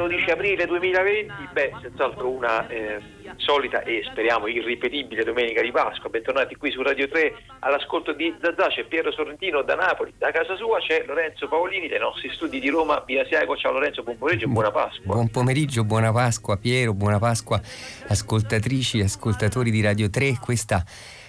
Domenica 12 aprile 2020, beh, senz'altro una eh, solita e speriamo irripetibile domenica di Pasqua. Bentornati qui su Radio 3 all'ascolto di Zazà, c'è Piero Sorrentino da Napoli, da casa sua c'è Lorenzo Paolini dai nostri studi di Roma, via Siago. Ciao Lorenzo, buon pomeriggio e buona Pasqua. Buon pomeriggio, buona Pasqua Piero, buona Pasqua ascoltatrici e ascoltatori di Radio 3. Questa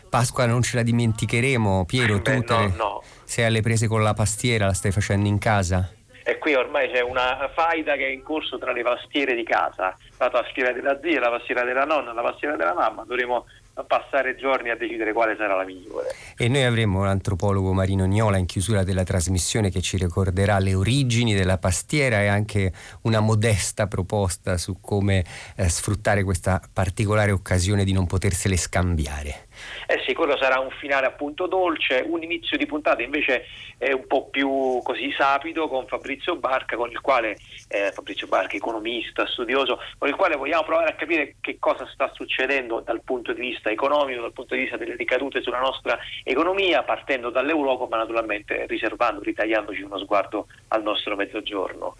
Pasqua non ce la dimenticheremo. Piero, tu no, no. sei alle prese con la pastiera, la stai facendo in casa? E qui ormai c'è una faida che è in corso tra le pastiere di casa, la pastiera della zia, la pastiera della nonna, la pastiera della mamma, dovremo passare giorni a decidere quale sarà la migliore. E noi avremo l'antropologo Marino Niola in chiusura della trasmissione che ci ricorderà le origini della pastiera e anche una modesta proposta su come eh, sfruttare questa particolare occasione di non potersele scambiare. Eh sì, quello sarà un finale appunto dolce, un inizio di puntata invece è un po' più così sapido con Fabrizio Barca, con il quale, eh, Fabrizio Barca, economista, studioso, con il quale vogliamo provare a capire che cosa sta succedendo dal punto di vista economico, dal punto di vista delle ricadute sulla nostra economia, partendo dall'Europa, ma naturalmente riservando, ritagliandoci uno sguardo al nostro mezzogiorno.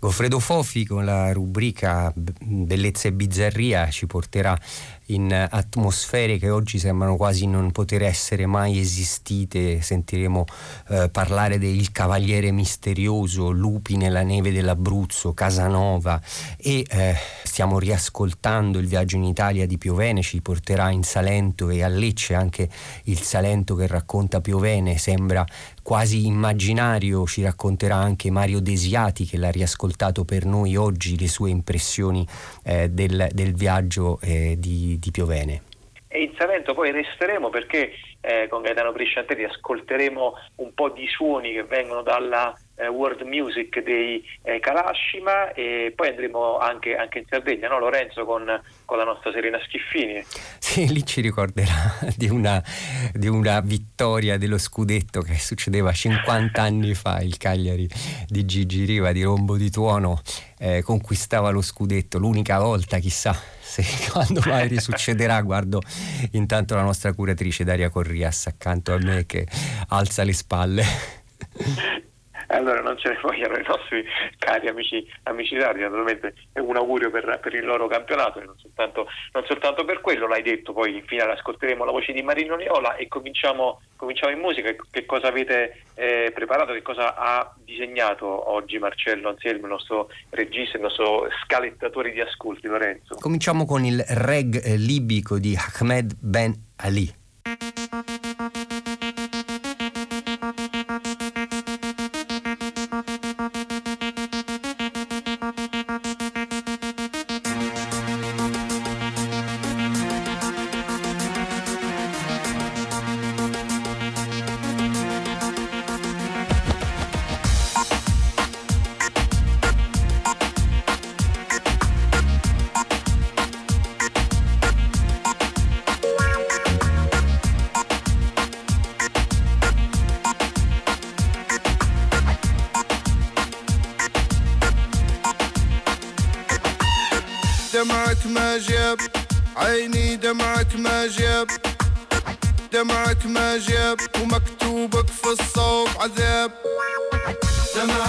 Goffredo Fofi con la rubrica Bellezza e Bizzarria ci porterà in atmosfere che oggi sembrano quasi non poter essere mai esistite. Sentiremo eh, parlare del Cavaliere Misterioso, Lupi nella neve dell'Abruzzo, Casanova e eh, stiamo riascoltando il viaggio in Italia di Piovene, ci porterà in Salento e a Lecce anche il Salento che racconta Piovene, sembra quasi immaginario, ci racconterà anche Mario Desiati che l'ha riascoltato per noi oggi, le sue impressioni eh, del, del viaggio eh, di, di Piovene. E in Salento poi resteremo perché eh, con Gaetano Brisciantelli ascolteremo un po' di suoni che vengono dalla world music dei eh, Kalashima e poi andremo anche, anche in Sardegna, no Lorenzo, con, con la nostra Serena Schiffini. Sì, lì ci ricorderà di una, di una vittoria dello scudetto che succedeva 50 anni fa, il Cagliari di Gigi Riva di Rombo di Tuono eh, conquistava lo scudetto, l'unica volta chissà se quando mai risuccederà, guardo intanto la nostra curatrice Daria Corrias accanto a me che alza le spalle. Allora non ce ne vogliono i nostri cari amici, amici radio, naturalmente è un augurio per, per il loro campionato e non soltanto, non soltanto per quello, l'hai detto, poi in finale ascolteremo la voce di Marino Niola e cominciamo, cominciamo in musica, che cosa avete eh, preparato, che cosa ha disegnato oggi Marcello Anselmo, il nostro regista, il nostro scalettatore di ascolti Lorenzo? Cominciamo con il reg eh, libico di Ahmed Ben Ali. ما جاب. دمعك ما جاب ومكتوبك في الصوب عذاب. دمعك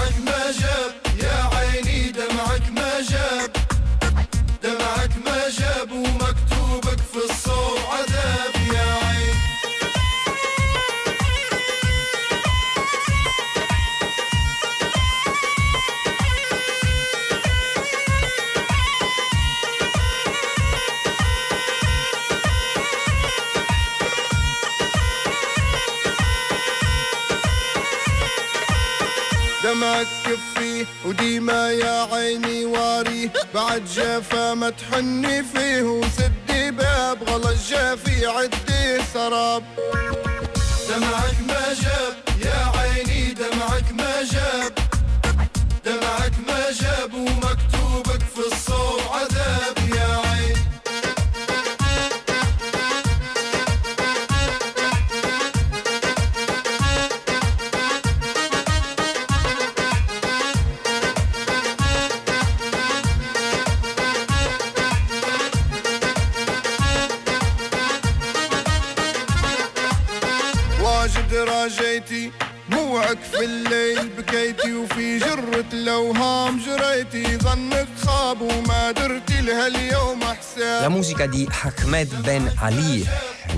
Ahmed Ben Ali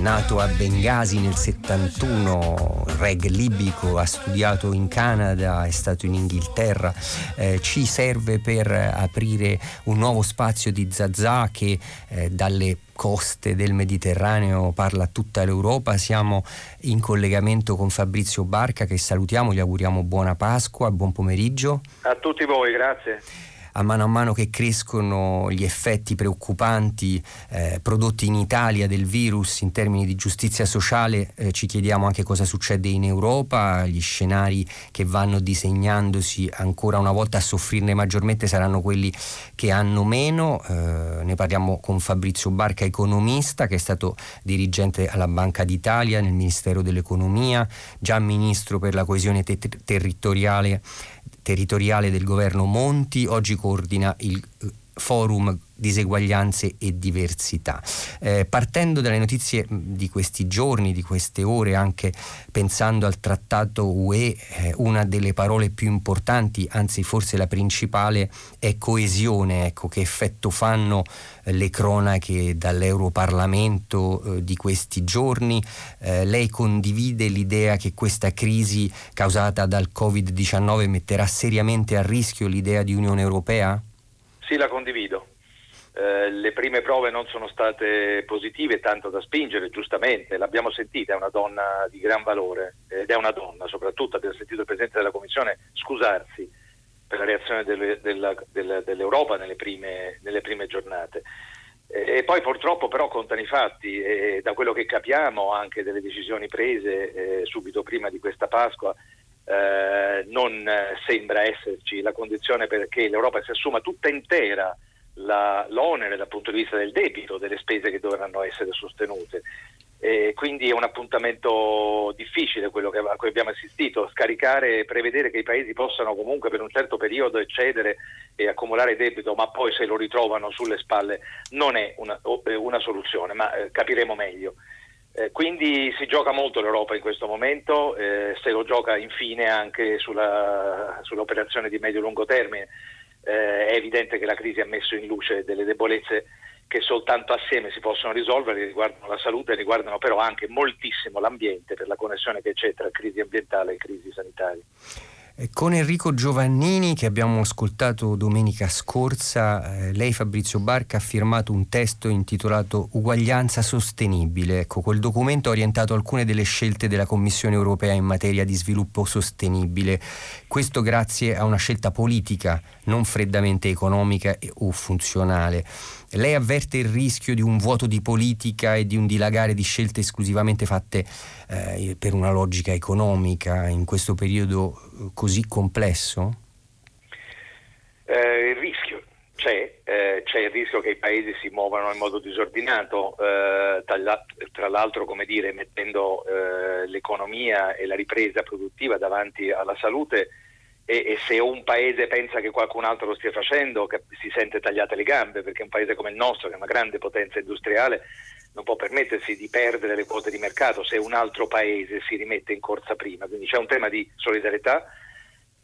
nato a Bengasi nel 71, reg libico, ha studiato in Canada, è stato in Inghilterra, eh, ci serve per aprire un nuovo spazio di Zazà che eh, dalle coste del Mediterraneo parla tutta l'Europa. Siamo in collegamento con Fabrizio Barca che salutiamo, gli auguriamo buona Pasqua, buon pomeriggio. A tutti voi, grazie a mano a mano che crescono gli effetti preoccupanti eh, prodotti in Italia del virus in termini di giustizia sociale, eh, ci chiediamo anche cosa succede in Europa, gli scenari che vanno disegnandosi ancora una volta a soffrirne maggiormente saranno quelli che hanno meno, eh, ne parliamo con Fabrizio Barca, economista che è stato dirigente alla Banca d'Italia nel Ministero dell'Economia, già ministro per la coesione te- territoriale territoriale del governo Monti, oggi coordina il eh, forum diseguaglianze e diversità. Eh, partendo dalle notizie di questi giorni, di queste ore, anche pensando al trattato UE, eh, una delle parole più importanti, anzi forse la principale, è coesione. Ecco, che effetto fanno eh, le cronache dall'Europarlamento eh, di questi giorni? Eh, lei condivide l'idea che questa crisi causata dal Covid-19 metterà seriamente a rischio l'idea di Unione Europea? Sì, la condivido. Eh, le prime prove non sono state positive, tanto da spingere, giustamente, l'abbiamo sentita, è una donna di gran valore ed è una donna, soprattutto abbiamo sentito il Presidente della Commissione scusarsi per la reazione delle, della, della, dell'Europa nelle prime, nelle prime giornate. E poi purtroppo però contano i fatti e da quello che capiamo anche delle decisioni prese eh, subito prima di questa Pasqua eh, non sembra esserci la condizione perché l'Europa si assuma tutta intera la, l'onere dal punto di vista del debito, delle spese che dovranno essere sostenute. E quindi è un appuntamento difficile quello che, a cui abbiamo assistito, scaricare e prevedere che i paesi possano comunque per un certo periodo eccedere e accumulare debito, ma poi se lo ritrovano sulle spalle non è una, una soluzione, ma eh, capiremo meglio. Eh, quindi si gioca molto l'Europa in questo momento, eh, se lo gioca infine anche sulla, sull'operazione di medio-lungo termine eh, è evidente che la crisi ha messo in luce delle debolezze che soltanto assieme si possono risolvere, riguardano la salute, riguardano però anche moltissimo l'ambiente per la connessione che c'è tra crisi ambientale e crisi sanitaria. Con Enrico Giovannini che abbiamo ascoltato domenica scorsa, eh, lei Fabrizio Barca ha firmato un testo intitolato Uguaglianza sostenibile. Ecco, quel documento ha orientato alcune delle scelte della Commissione europea in materia di sviluppo sostenibile. Questo grazie a una scelta politica, non freddamente economica o funzionale. Lei avverte il rischio di un vuoto di politica e di un dilagare di scelte esclusivamente fatte eh, per una logica economica in questo periodo eh, così complesso? Eh, il rischio c'è, eh, c'è il rischio che i paesi si muovano in modo disordinato, eh, tra l'altro come dire, mettendo eh, l'economia e la ripresa produttiva davanti alla salute e, e, se un paese pensa che qualcun altro lo stia facendo si sente tagliate le gambe perché un paese come il nostro che è una grande potenza industriale non può permettersi di perdere le quote di mercato se un altro paese si rimette in corsa prima. Quindi c'è un tema di solidarietà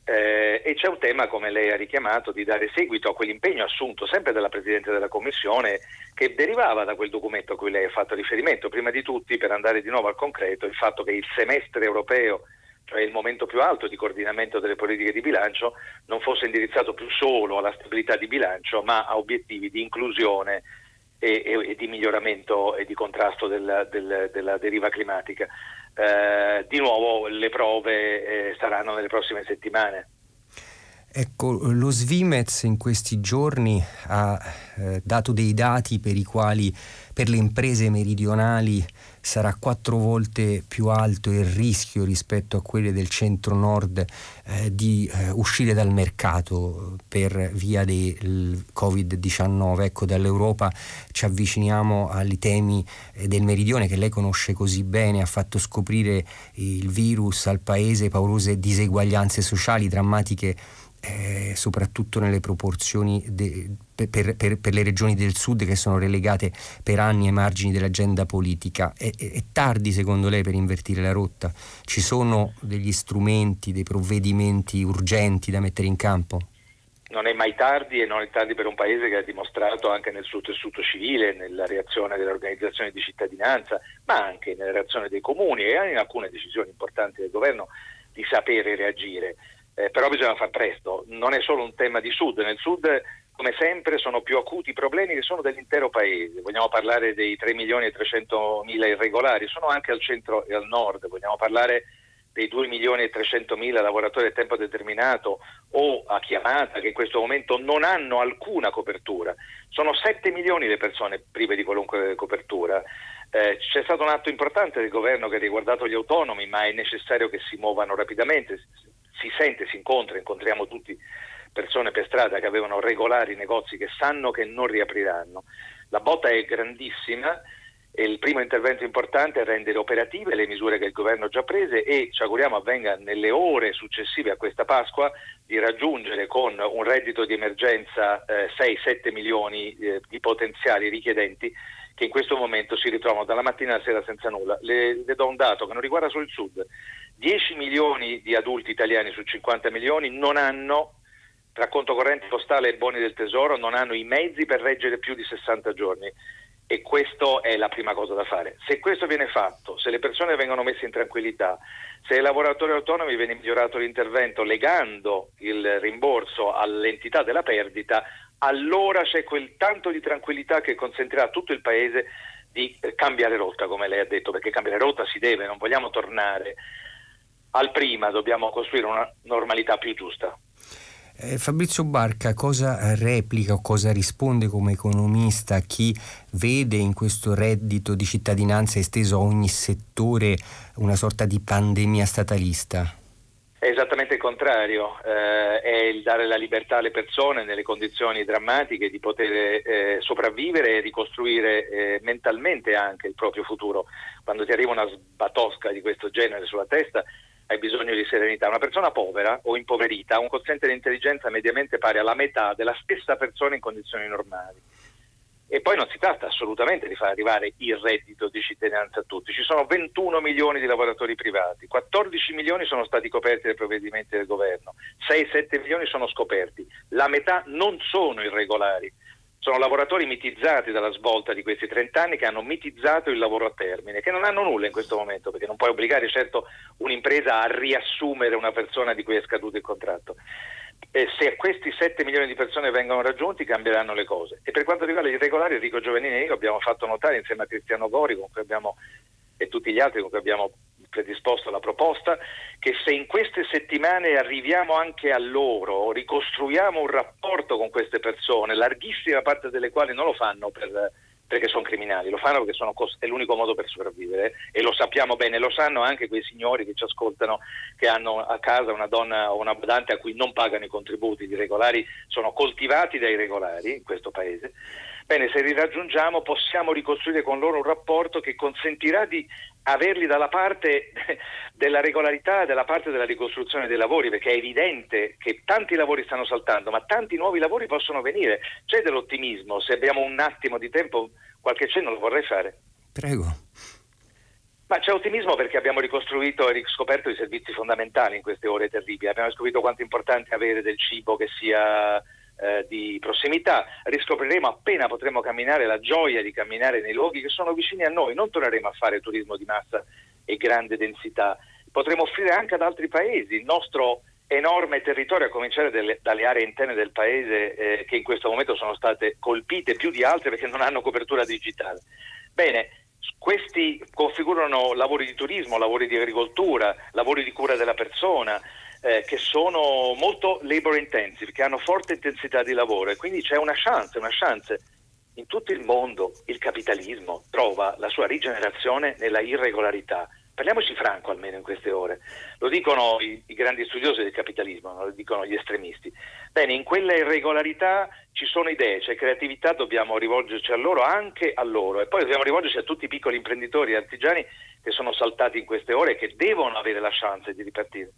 eh, e c'è un tema come lei ha richiamato di dare seguito a quell'impegno assunto sempre dalla Presidente della Commissione che derivava da quel documento a cui lei ha fatto riferimento. Prima di tutti per andare di nuovo al concreto il fatto che il semestre europeo cioè il momento più alto di coordinamento delle politiche di bilancio, non fosse indirizzato più solo alla stabilità di bilancio, ma a obiettivi di inclusione e, e, e di miglioramento e di contrasto del, del, della deriva climatica. Eh, di nuovo le prove eh, saranno nelle prossime settimane. Ecco, lo Svimez in questi giorni ha eh, dato dei dati per i quali per le imprese meridionali sarà quattro volte più alto il rischio rispetto a quelle del centro-nord eh, di eh, uscire dal mercato per via del Covid-19. Ecco, dall'Europa ci avviciniamo ai temi eh, del meridione che lei conosce così bene, ha fatto scoprire il virus al paese paurose diseguaglianze sociali drammatiche eh, soprattutto nelle proporzioni de, per, per, per, le regioni del sud che sono relegate per anni ai margini dell'agenda politica. È, è, è, tardi secondo lei per invertire la rotta? Ci sono degli strumenti, dei provvedimenti urgenti da mettere in campo? Non è mai tardi e non è tardi per un paese che ha dimostrato anche nel suo tessuto civile, nella reazione delle organizzazioni di cittadinanza, ma anche nella reazione dei comuni e in alcune decisioni importanti del governo di sapere reagire. Eh, però bisogna far presto, non è solo un tema di sud, nel sud come sempre sono più acuti i problemi che sono dell'intero paese, vogliamo parlare dei 3 milioni e 300 mila irregolari, sono anche al centro e al nord, vogliamo parlare dei 2 milioni e 300 mila lavoratori a tempo determinato o a chiamata che in questo momento non hanno alcuna copertura, sono 7 milioni le persone prive di qualunque copertura. Eh, c'è stato un atto importante del governo che ha riguardato gli autonomi, ma è necessario che si muovano rapidamente, si sente, si incontra, incontriamo tutti persone per strada che avevano regolari negozi che sanno che non riapriranno. La botta è grandissima e il primo intervento importante è rendere operative le misure che il governo ha già prese e ci auguriamo avvenga nelle ore successive a questa Pasqua di raggiungere con un reddito di emergenza eh, 6-7 milioni eh, di potenziali richiedenti che in questo momento si ritrovano dalla mattina alla sera senza nulla. Le, le do un dato che non riguarda solo il Sud. 10 milioni di adulti italiani su 50 milioni non hanno, tra conto corrente postale e buoni del tesoro, non hanno i mezzi per reggere più di 60 giorni. E questa è la prima cosa da fare. Se questo viene fatto, se le persone vengono messe in tranquillità, se ai lavoratori autonomi viene migliorato l'intervento legando il rimborso all'entità della perdita, allora c'è quel tanto di tranquillità che consentirà a tutto il Paese di cambiare rotta, come lei ha detto, perché cambiare rotta si deve, non vogliamo tornare al prima, dobbiamo costruire una normalità più giusta. Eh, Fabrizio Barca cosa replica o cosa risponde come economista a chi vede in questo reddito di cittadinanza esteso a ogni settore una sorta di pandemia statalista? È esattamente il contrario, eh, è il dare la libertà alle persone nelle condizioni drammatiche di poter eh, sopravvivere e ricostruire eh, mentalmente anche il proprio futuro. Quando ti arriva una sbatosca di questo genere sulla testa hai bisogno di serenità. Una persona povera o impoverita ha un quoziente di intelligenza mediamente pari alla metà della stessa persona in condizioni normali e poi non si tratta assolutamente di far arrivare il reddito di cittadinanza a tutti. Ci sono 21 milioni di lavoratori privati, 14 milioni sono stati coperti dai provvedimenti del governo, 6-7 milioni sono scoperti, la metà non sono irregolari. Sono lavoratori mitizzati dalla svolta di questi 30 anni che hanno mitizzato il lavoro a termine, che non hanno nulla in questo momento, perché non puoi obbligare certo un'impresa a riassumere una persona di cui è scaduto il contratto e se questi 7 milioni di persone vengono raggiunti cambieranno le cose. E per quanto riguarda gli irregolari, Enrico Giovannini e io abbiamo fatto notare insieme a Cristiano Gori abbiamo, e tutti gli altri con cui abbiamo predisposto la proposta, che se in queste settimane arriviamo anche a loro, ricostruiamo un rapporto con queste persone, larghissima parte delle quali non lo fanno per perché sono criminali, lo fanno perché sono è l'unico modo per sopravvivere e lo sappiamo bene, lo sanno anche quei signori che ci ascoltano, che hanno a casa una donna o una badante a cui non pagano i contributi, i regolari sono coltivati dai regolari in questo paese. Bene, se li raggiungiamo possiamo ricostruire con loro un rapporto che consentirà di averli dalla parte della regolarità, dalla parte della ricostruzione dei lavori, perché è evidente che tanti lavori stanno saltando, ma tanti nuovi lavori possono venire. C'è dell'ottimismo, se abbiamo un attimo di tempo, qualche cenno lo vorrei fare. Prego. Ma c'è ottimismo perché abbiamo ricostruito e riscoperto i servizi fondamentali in queste ore terribili. Abbiamo scoperto quanto è importante avere del cibo che sia eh, di prossimità, riscopriremo appena potremo camminare la gioia di camminare nei luoghi che sono vicini a noi, non torneremo a fare turismo di massa e grande densità, potremo offrire anche ad altri paesi il nostro enorme territorio, a cominciare delle, dalle aree interne del paese eh, che in questo momento sono state colpite più di altre perché non hanno copertura digitale. Bene, questi configurano lavori di turismo, lavori di agricoltura, lavori di cura della persona, eh, che sono molto labor intensive, che hanno forte intensità di lavoro e quindi c'è una chance, una chance. In tutto il mondo il capitalismo trova la sua rigenerazione nella irregolarità. Parliamoci franco almeno in queste ore. Lo dicono i, i grandi studiosi del capitalismo, non lo dicono gli estremisti. Bene, in quella irregolarità ci sono idee, c'è creatività, dobbiamo rivolgerci a loro, anche a loro. E poi dobbiamo rivolgerci a tutti i piccoli imprenditori e artigiani che sono saltati in queste ore e che devono avere la chance di ripartire.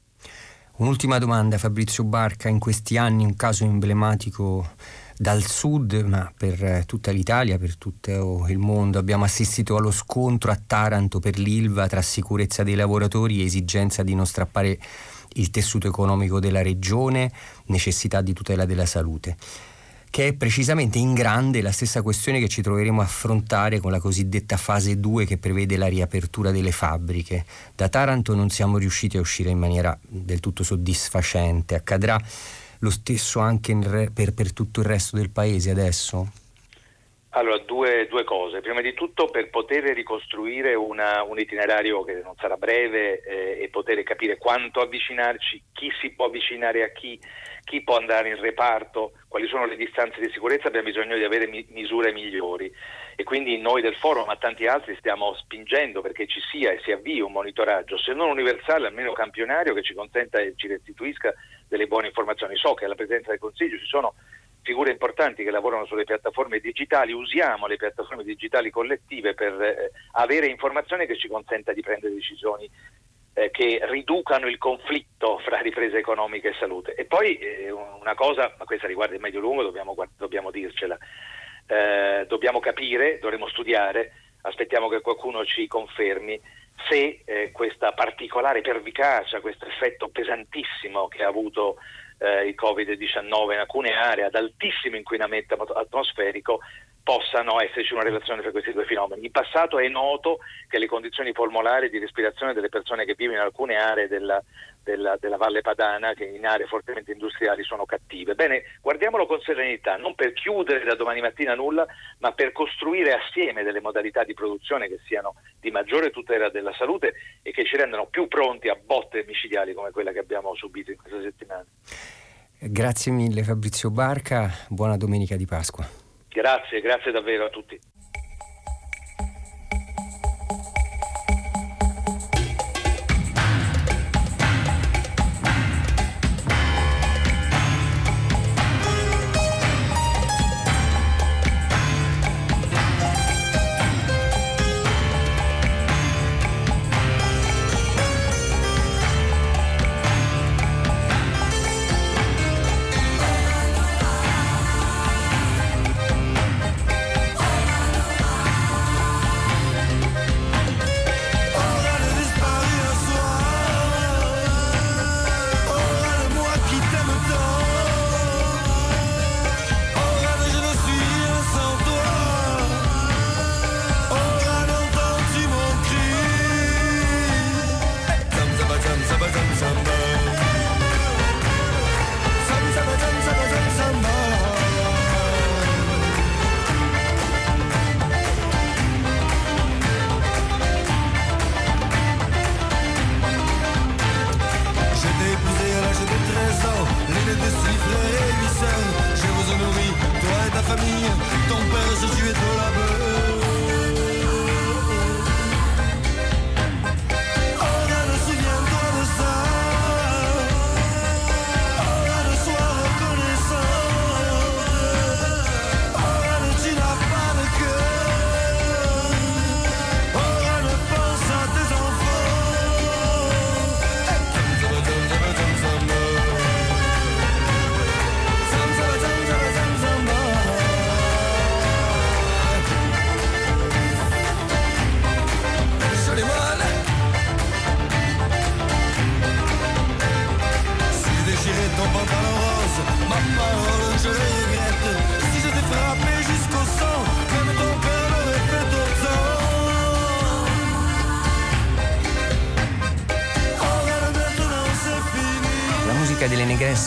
Un'ultima domanda Fabrizio Barca, in questi anni un caso emblematico dal sud, ma per tutta l'Italia, per tutto il mondo. Abbiamo assistito allo scontro a Taranto per l'Ilva tra sicurezza dei lavoratori e esigenza di non strappare il tessuto economico della regione, necessità di tutela della salute che è precisamente in grande la stessa questione che ci troveremo a affrontare con la cosiddetta fase 2 che prevede la riapertura delle fabbriche. Da Taranto non siamo riusciti a uscire in maniera del tutto soddisfacente. Accadrà lo stesso anche re, per, per tutto il resto del paese adesso? Allora, due, due, cose. Prima di tutto per poter ricostruire una, un itinerario che non sarà breve eh, e poter capire quanto avvicinarci, chi si può avvicinare a chi, chi può andare in reparto, quali sono le distanze di sicurezza, abbiamo bisogno di avere mi- misure migliori. E quindi noi del forum, ma tanti altri, stiamo spingendo perché ci sia e si avvii un monitoraggio, se non universale, almeno campionario, che ci consenta e ci restituisca delle buone informazioni. So che alla Presidenza del Consiglio ci sono figure importanti che lavorano sulle piattaforme digitali, usiamo le piattaforme digitali collettive per eh, avere informazioni che ci consenta di prendere decisioni eh, che riducano il conflitto fra ripresa economica e salute. E poi eh, una cosa, ma questa riguarda il medio-lungo, dobbiamo, dobbiamo dircela, eh, dobbiamo capire, dovremo studiare, aspettiamo che qualcuno ci confermi se eh, questa particolare pervicacia, questo effetto pesantissimo che ha avuto eh, il Covid-19 in alcune aree ad altissimo inquinamento atmosferico possano esserci una relazione tra questi due fenomeni. In passato è noto che le condizioni polmonari di respirazione delle persone che vivono in alcune aree della, della, della, Valle Padana, che in aree fortemente industriali sono cattive. Bene, guardiamolo con serenità, non per chiudere da domani mattina nulla, ma per costruire assieme delle modalità di produzione che siano di maggiore tutela della salute e che ci rendano più pronti a botte micidiali come quella che abbiamo subito in questa settimana. Grazie mille Fabrizio Barca, buona domenica di Pasqua. Grazie, grazie davvero a tutti.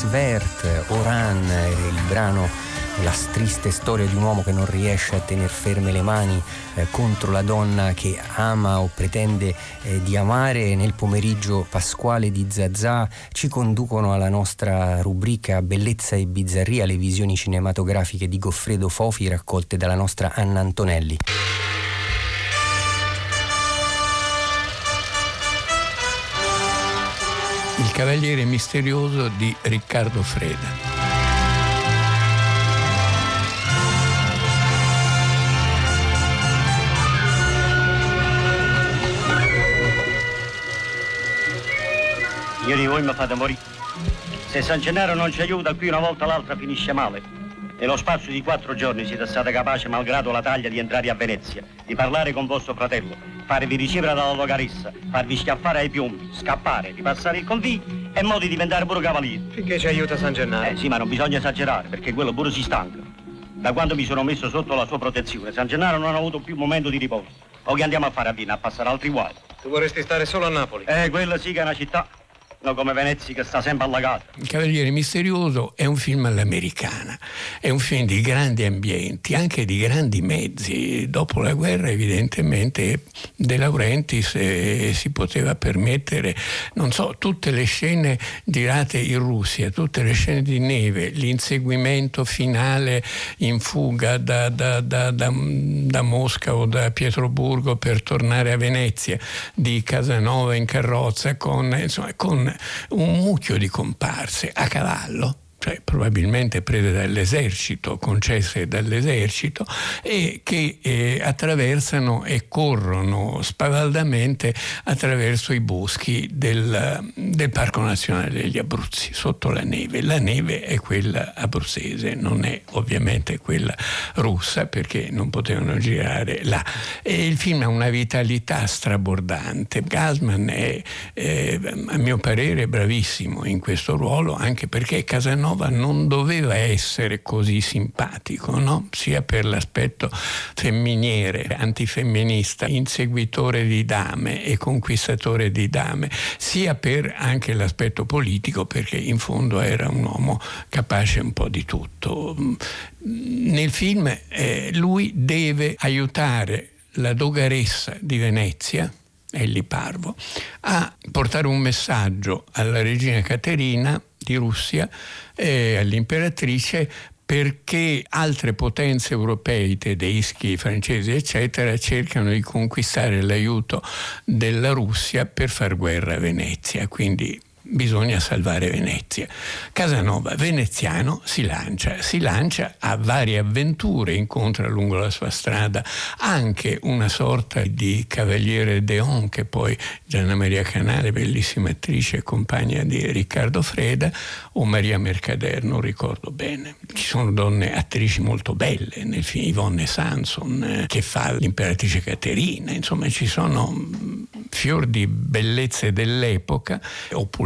Vert, Oran, il brano la triste storia di un uomo che non riesce a tenere ferme le mani eh, contro la donna che ama o pretende eh, di amare nel pomeriggio pasquale di Zazà ci conducono alla nostra rubrica Bellezza e bizzarria, le visioni cinematografiche di Goffredo Fofi raccolte dalla nostra Anna Antonelli. Il Cavaliere Misterioso di Riccardo Freda. Io di voi mi fate morire. Se San Gennaro non ci aiuta, qui una volta l'altra finisce male. Nello spazio di quattro giorni siete stati capaci, malgrado la taglia, di entrare a Venezia, di parlare con vostro fratello, farvi ricevere dalla dogaressa, farvi schiaffare ai piombi, scappare, di passare il conviglio e mo di diventare pure cavaliere. Finché ci aiuta San Gennaro. Eh sì, ma non bisogna esagerare, perché quello pure si stanca. Da quando mi sono messo sotto la sua protezione, San Gennaro non ha avuto più momento di riposo. O che andiamo a fare a Vina, a passare altri guai. Tu vorresti stare solo a Napoli. Eh, quella sì che è una città. No, come Venezia che sta sempre allagata. Il Cavaliere Misterioso è un film all'americana, è un film di grandi ambienti, anche di grandi mezzi. Dopo la guerra evidentemente De Laurentiis eh, si poteva permettere, non so, tutte le scene girate in Russia, tutte le scene di neve, l'inseguimento finale in fuga da, da, da, da Mosca o da Pietroburgo per tornare a Venezia, di Casanova in carrozza con, insomma, con un mucchio di comparse a cavallo cioè probabilmente prese dall'esercito, concesse dall'esercito, e che eh, attraversano e corrono spavaldamente attraverso i boschi del, del, Parco Nazionale degli Abruzzi, sotto la neve. La neve è quella abruzzese, non è ovviamente quella russa, perché non potevano girare là. E il film ha una vitalità strabordante. Gasman è, eh, a mio parere, bravissimo in questo ruolo, anche perché Casanova Casanova non doveva essere così simpatico, no? sia per l'aspetto femminile, antifemminista, inseguitore di dame e conquistatore di dame, sia per anche l'aspetto politico, perché in fondo era un uomo capace un po' di tutto. Nel film eh, lui deve aiutare la dogaressa di Venezia, Elli Parvo, a portare un messaggio alla regina Caterina di Russia e all'imperatrice perché altre potenze europee, tedeschi, francesi, eccetera, cercano di conquistare l'aiuto della Russia per far guerra a Venezia. Quindi bisogna salvare Venezia. Casanova, veneziano, si lancia, si lancia a varie avventure, incontra lungo la sua strada anche una sorta di cavaliere Deon, che poi Gianna Maria Canale, bellissima attrice e compagna di Riccardo Freda, o Maria Mercader, non ricordo bene. Ci sono donne attrici molto belle nel film, Yvonne Sanson, eh, che fa l'imperatrice Caterina, insomma ci sono fior di bellezze dell'epoca,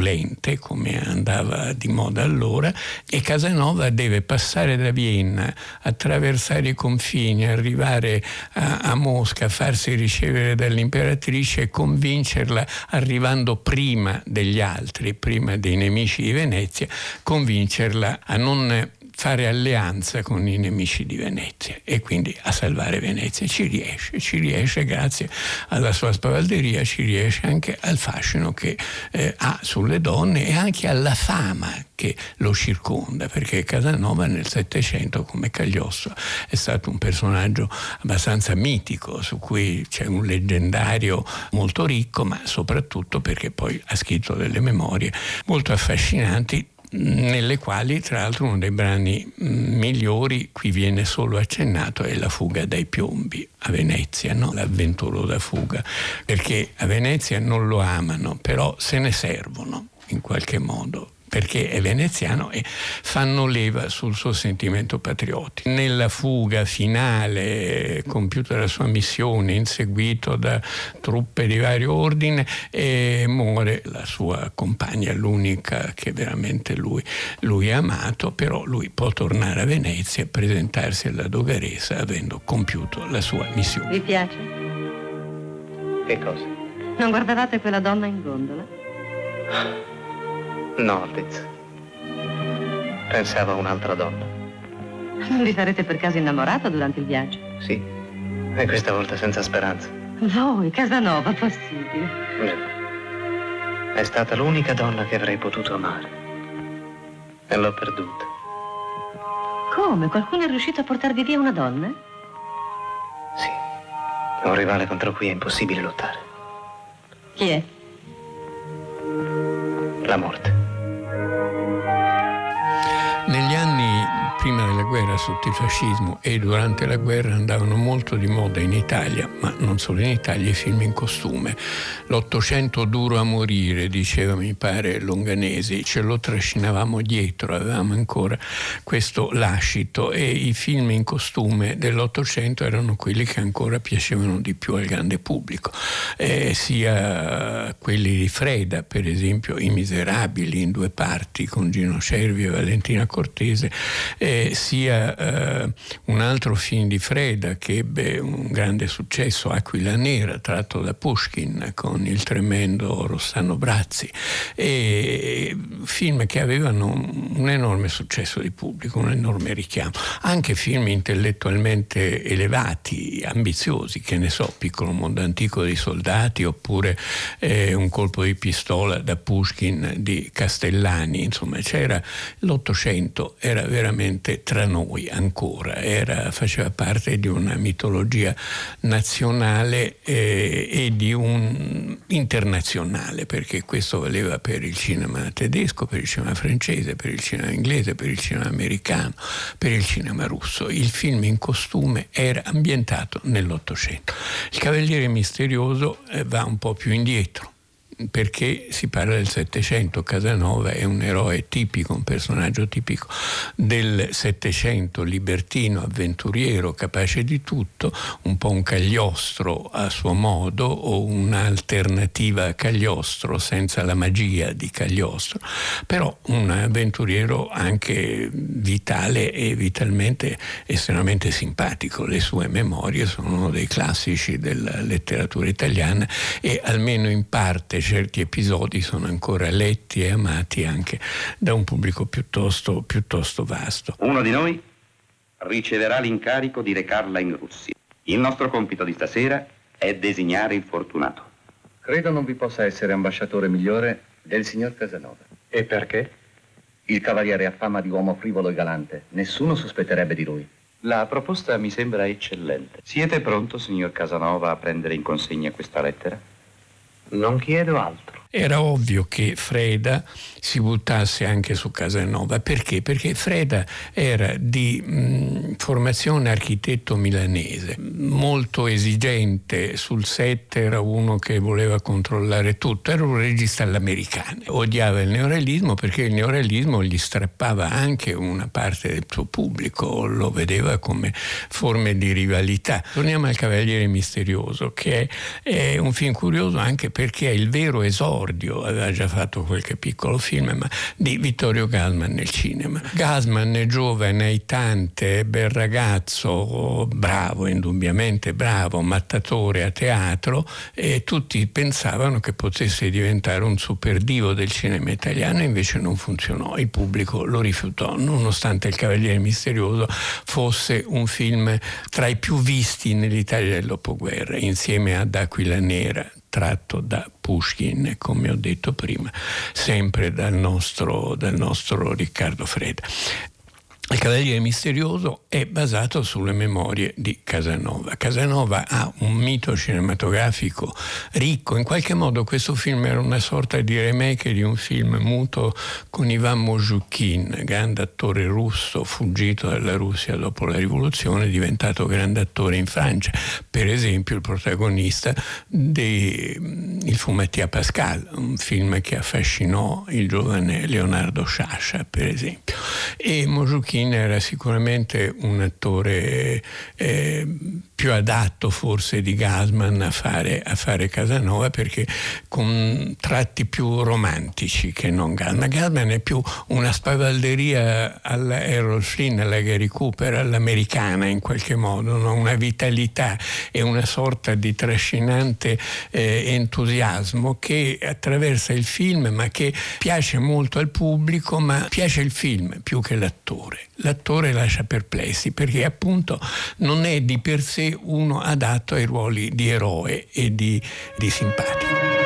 opulente come andava di moda allora, e Casanova deve passare da Vienna, attraversare i confini, arrivare a, a Mosca, farsi ricevere dall'imperatrice e convincerla, arrivando prima degli altri, prima dei nemici di Venezia, convincerla a non fare alleanza con i nemici di Venezia e quindi a salvare Venezia. Ci riesce, ci riesce grazie alla sua spavalderia, ci riesce anche al fascino che eh, ha sulle donne e anche alla fama che lo circonda, perché Casanova nel Settecento, come Cagliostro, è stato un personaggio abbastanza mitico, su cui c'è un leggendario molto ricco, ma soprattutto perché poi ha scritto delle memorie molto affascinanti nelle quali tra l'altro uno dei brani mm, migliori, qui viene solo accennato, è La fuga dai piombi a Venezia, no? l'avventurosa fuga, perché a Venezia non lo amano, però se ne servono in qualche modo perché è veneziano e fanno leva sul suo sentimento patriottico. Nella fuga finale, compiuta la sua missione, inseguito da truppe di vario ordine, e muore la sua compagna, l'unica che veramente lui, lui ha amato, però lui può tornare a Venezia e presentarsi alla dogaressa avendo compiuto la sua missione. Vi piace? Che cosa? Non guardavate quella donna in gondola? No, Liz. Pensavo a un'altra donna. Non vi sarete per caso innamorato durante il viaggio? Sì. E questa volta senza speranza. Voi, Casanova, possibile? No. È stata l'unica donna che avrei potuto amare. E l'ho perduta. Come? Qualcuno è riuscito a portarvi via una donna? Sì. Un rivale contro cui è impossibile lottare. Chi è? La morte prima della guerra sotto il fascismo e durante la guerra andavano molto di moda in Italia, ma non solo in Italia, i film in costume. L'Ottocento duro a morire, diceva mi pare Longanesi, ce lo trascinavamo dietro, avevamo ancora questo lascito e i film in costume dell'Ottocento erano quelli che ancora piacevano di più al grande pubblico, eh, sia quelli di Freda, per esempio I Miserabili in due parti con Gino Cervi e Valentina Cortese, eh, sia eh, un altro film di Freda che ebbe un grande successo, Aquila Nera, tratto da Pushkin con il tremendo Rossano Brazzi, e film che avevano un enorme successo di pubblico, un enorme richiamo, anche film intellettualmente elevati, ambiziosi, che ne so, Piccolo mondo antico dei soldati oppure eh, Un colpo di pistola da Pushkin di Castellani, insomma c'era l'Ottocento, era veramente tra noi ancora, era, faceva parte di una mitologia nazionale eh, e di un internazionale, perché questo valeva per il cinema tedesco, per il cinema francese, per il cinema inglese, per il cinema americano, per il cinema russo. Il film in costume era ambientato nell'Ottocento. Il Cavaliere Misterioso eh, va un po' più indietro perché si parla del Settecento, Casanova è un eroe tipico, un personaggio tipico del Settecento, libertino, avventuriero, capace di tutto, un po' un Cagliostro a suo modo o un'alternativa a Cagliostro senza la magia di Cagliostro, però un avventuriero anche vitale e vitalmente estremamente simpatico. Le sue memorie sono uno dei classici della letteratura italiana e almeno in parte certi episodi sono ancora letti e amati anche da un pubblico piuttosto, piuttosto vasto. Uno di noi riceverà l'incarico di recarla in Russia. Il nostro compito di stasera è designare il fortunato. Credo non vi possa essere ambasciatore migliore del signor Casanova. E perché? Il cavaliere ha fama di uomo frivolo e galante. Nessuno sospetterebbe di lui. La proposta mi sembra eccellente. Siete pronto, signor Casanova, a prendere in consegna questa lettera? Non chiedo altro. Era ovvio che Freda si buttasse anche su Casanova. Perché? Perché Freda era di mh, formazione architetto milanese, molto esigente, sul set era uno che voleva controllare tutto, era un regista all'americana. Odiava il neorealismo perché il neorealismo gli strappava anche una parte del suo pubblico, lo vedeva come forme di rivalità. Torniamo al Cavaliere Misterioso, che è, è un film curioso anche perché è il vero esordio, aveva già fatto qualche piccolo film ma di Vittorio Gasman nel cinema. Gasman è giovane, aitante, bel ragazzo, bravo, indubbiamente bravo, mattatore a teatro e tutti pensavano che potesse diventare un super divo del cinema italiano, invece non funzionò, il pubblico lo rifiutò, nonostante Il Cavaliere Misterioso fosse un film tra i più visti nell'Italia del dopoguerra, insieme ad Aquila Nera, tratto da Pushkin, come ho detto prima, sempre dal nostro, dal nostro Riccardo Freda. Il Cavaliere Misterioso è basato sulle memorie di Casanova. Casanova ha un mito cinematografico ricco, in qualche modo questo film era una sorta di remake di un film muto con Ivan Mozhukin, grande attore russo fuggito dalla Russia dopo la rivoluzione, diventato grande attore in Francia, per esempio il protagonista del Fumettia Pascal, un film che affascinò il giovane Leonardo Sciascia, per esempio. E Mozhukin Kin era sicuramente un attore eh, più adatto forse di Gasman a fare, a fare, Casanova perché con tratti più romantici che non Gasman. Gasman è più una spavalderia alla Errol Flynn, alla Gary Cooper, all'americana in qualche modo, no? una vitalità e una sorta di trascinante eh, entusiasmo che attraversa il film ma che piace molto al pubblico ma piace il film più che l'attore l'attore lascia perplessi perché appunto non è di per sé uno adatto ai ruoli di eroe e di, di simpatico.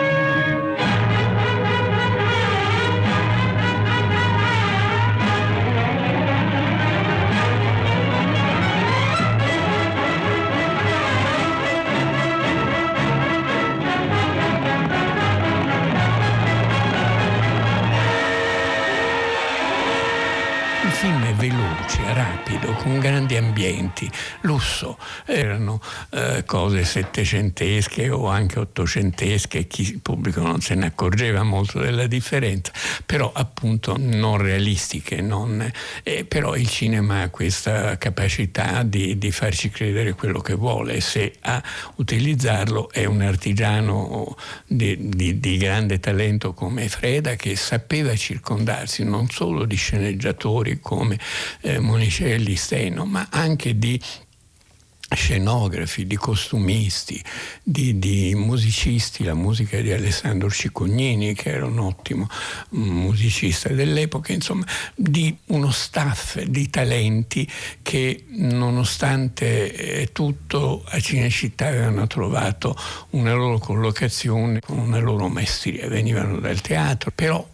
Rapido con grandi ambienti, lusso, erano eh, cose settecentesche o anche ottocentesche, chi il pubblico non se ne accorgeva molto della differenza, però appunto non realistiche, non, eh, però il cinema ha questa capacità di, di farci credere quello che vuole, se a utilizzarlo è un artigiano di, di, di grande talento come Freda che sapeva circondarsi non solo di sceneggiatori come eh, Monicelli Steno, ma anche di scenografi, di costumisti, di, di, musicisti, la musica di Alessandro Cicognini che era un ottimo musicista dell'epoca, insomma di uno staff di talenti che nonostante eh, tutto a Cinecittà avevano trovato una loro collocazione, una loro maestria, venivano dal teatro, però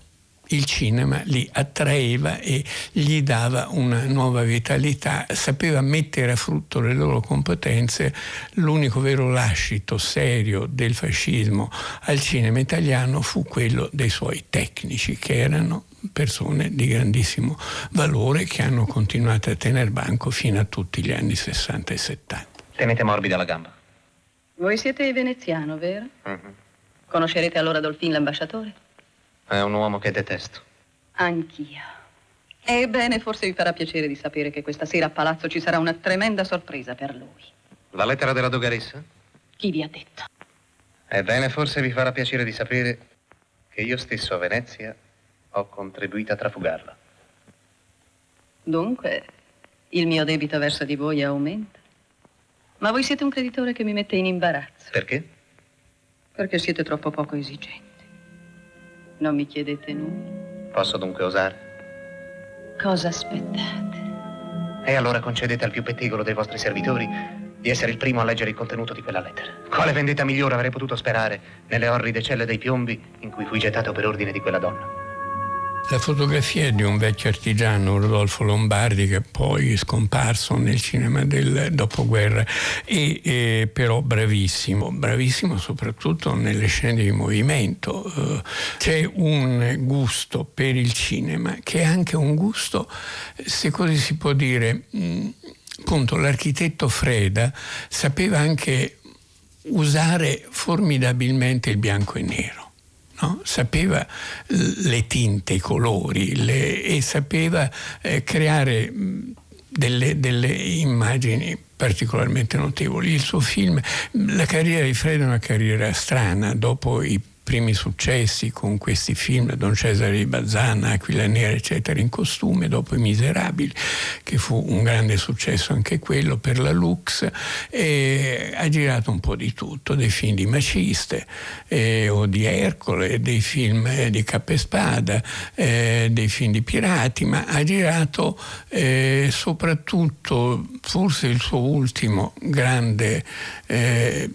il cinema li attraeva e gli dava una nuova vitalità, sapeva mettere a frutto le loro competenze. L'unico vero lascito serio del fascismo al cinema italiano fu quello dei suoi tecnici, che erano persone di grandissimo valore che hanno continuato a tenere banco fino a tutti gli anni 60 e 70. Tenete morbida la gamba. Voi siete veneziano, vero? Uh-huh. Conoscerete allora Dolfin l'ambasciatore? È un uomo che detesto. Anch'io. Ebbene, forse vi farà piacere di sapere che questa sera a palazzo ci sarà una tremenda sorpresa per lui. La lettera della dogaressa? Chi vi ha detto? Ebbene, forse vi farà piacere di sapere che io stesso a Venezia ho contribuito a trafugarla. Dunque, il mio debito verso di voi aumenta. Ma voi siete un creditore che mi mette in imbarazzo. Perché? Perché siete troppo poco esigenti. Non mi chiedete nulla. Posso dunque osare? Cosa aspettate? E allora concedete al più pettegolo dei vostri servitori di essere il primo a leggere il contenuto di quella lettera. Quale vendetta migliore avrei potuto sperare nelle orride celle dei piombi in cui fui gettato per ordine di quella donna? La fotografia di un vecchio artigiano, Rodolfo Lombardi, che poi è scomparso nel cinema del dopoguerra, e, e però bravissimo, bravissimo soprattutto nelle scene di movimento. Uh, c'è un gusto per il cinema che è anche un gusto, se così si può dire, mh, appunto l'architetto Freda sapeva anche usare formidabilmente il bianco e nero no? sapeva le tinte, i colori le, e sapeva eh, creare delle, delle immagini particolarmente notevoli. Il suo film, la carriera di Fred è una carriera strana, dopo i primi successi con questi film, Don Cesare di Bazzana, Aquila Nera, eccetera, in costume, dopo I Miserabili, che fu un grande successo anche quello per la Lux, e ha girato un po' di tutto, dei film di Maciste eh, o di Ercole, dei film eh, di Cappespada, eh, dei film di pirati, ma ha girato eh, soprattutto, forse il suo ultimo grande eh,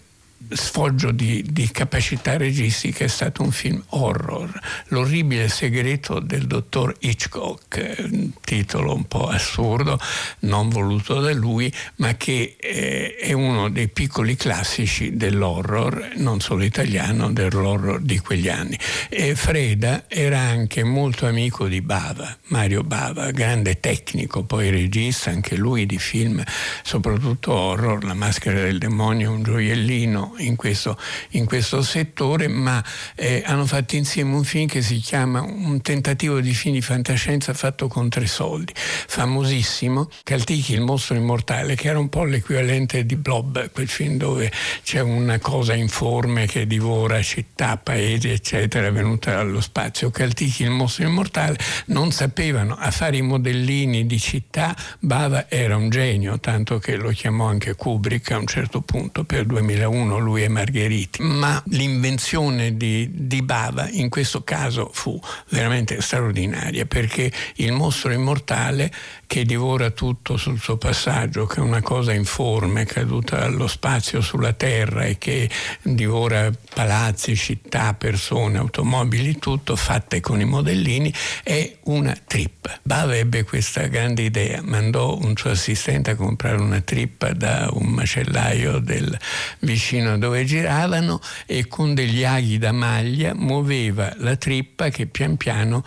sfoggio di, di, capacità registica è stato un film horror, L'orribile segreto del dottor Hitchcock, titolo un po' assurdo, non voluto da lui, ma che eh, è uno dei piccoli classici dell'horror, non solo italiano, dell'horror di quegli anni. E Freda era anche molto amico di Bava, Mario Bava, grande tecnico, poi regista anche lui di film, soprattutto horror, La maschera del demonio, un gioiellino, in questo, in questo settore, ma eh, hanno fatto insieme un film che si chiama Un tentativo di film di fantascienza fatto con tre soldi, famosissimo, Caltichi, il mostro immortale, che era un po' l'equivalente di Blob, quel film dove c'è una cosa informe che divora città, paesi, eccetera, venuta dallo spazio. Caltichi, il mostro immortale, non sapevano a fare i modellini di città, Bava era un genio, tanto che lo chiamò anche Kubrick a un certo punto per 2001, lui lui e Margheriti, ma l'invenzione di, di Bava in questo caso fu veramente straordinaria perché il mostro immortale che divora tutto sul suo passaggio, che è una cosa informe caduta dallo spazio sulla terra e che divora palazzi, città, persone, automobili, tutto fatte con i modellini, è una trippa. Bava ebbe questa grande idea, mandò un suo assistente a comprare una trippa da un macellaio del vicino dove giravano e con degli aghi da maglia muoveva la trippa che pian piano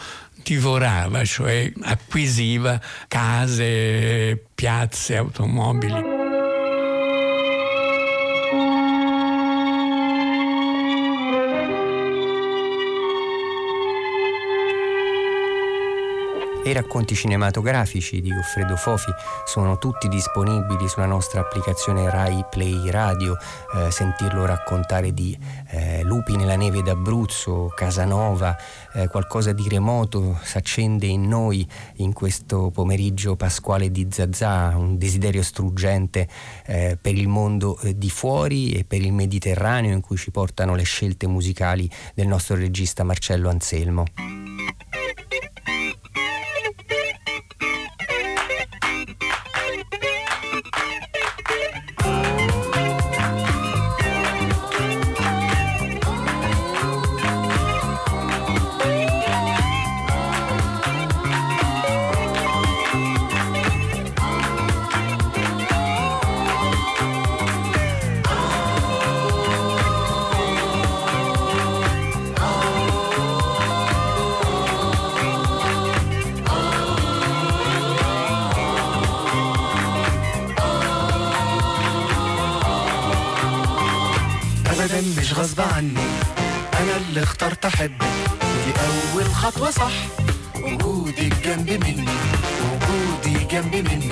divorava, cioè acquisiva case, piazze, automobili. E i racconti cinematografici di Goffredo Fofi sono tutti disponibili sulla nostra applicazione Rai Play Radio, eh, sentirlo raccontare di eh, lupi nella neve d'Abruzzo, Casanova, eh, qualcosa di remoto s'accende in noi in questo pomeriggio pasquale di Zazà, un desiderio struggente eh, per il mondo eh, di fuori e per il Mediterraneo in cui ci portano le scelte musicali del nostro regista Marcello Anselmo. خطوة صح. وجودك جنب مني وجودي جنب مني.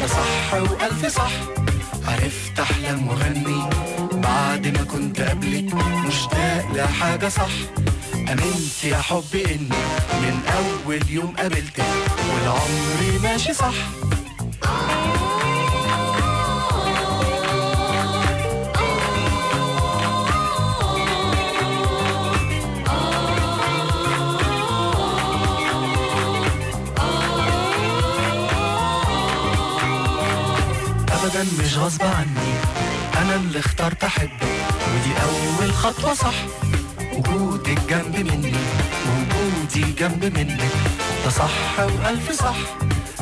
ده صح وألف صح. عرفت أحلام وغني بعد ما كنت قبلك. مشتاق لحاجة صح. أمنت يا حبي إني من أول يوم قابلتك والعمر ماشي صح. ابدا مش غصب عني. أنا اللي اخترت أحبك. ودي أول خطوة صح. وجودك جنب مني. وجودي جنب منك. ده صح وألف صح.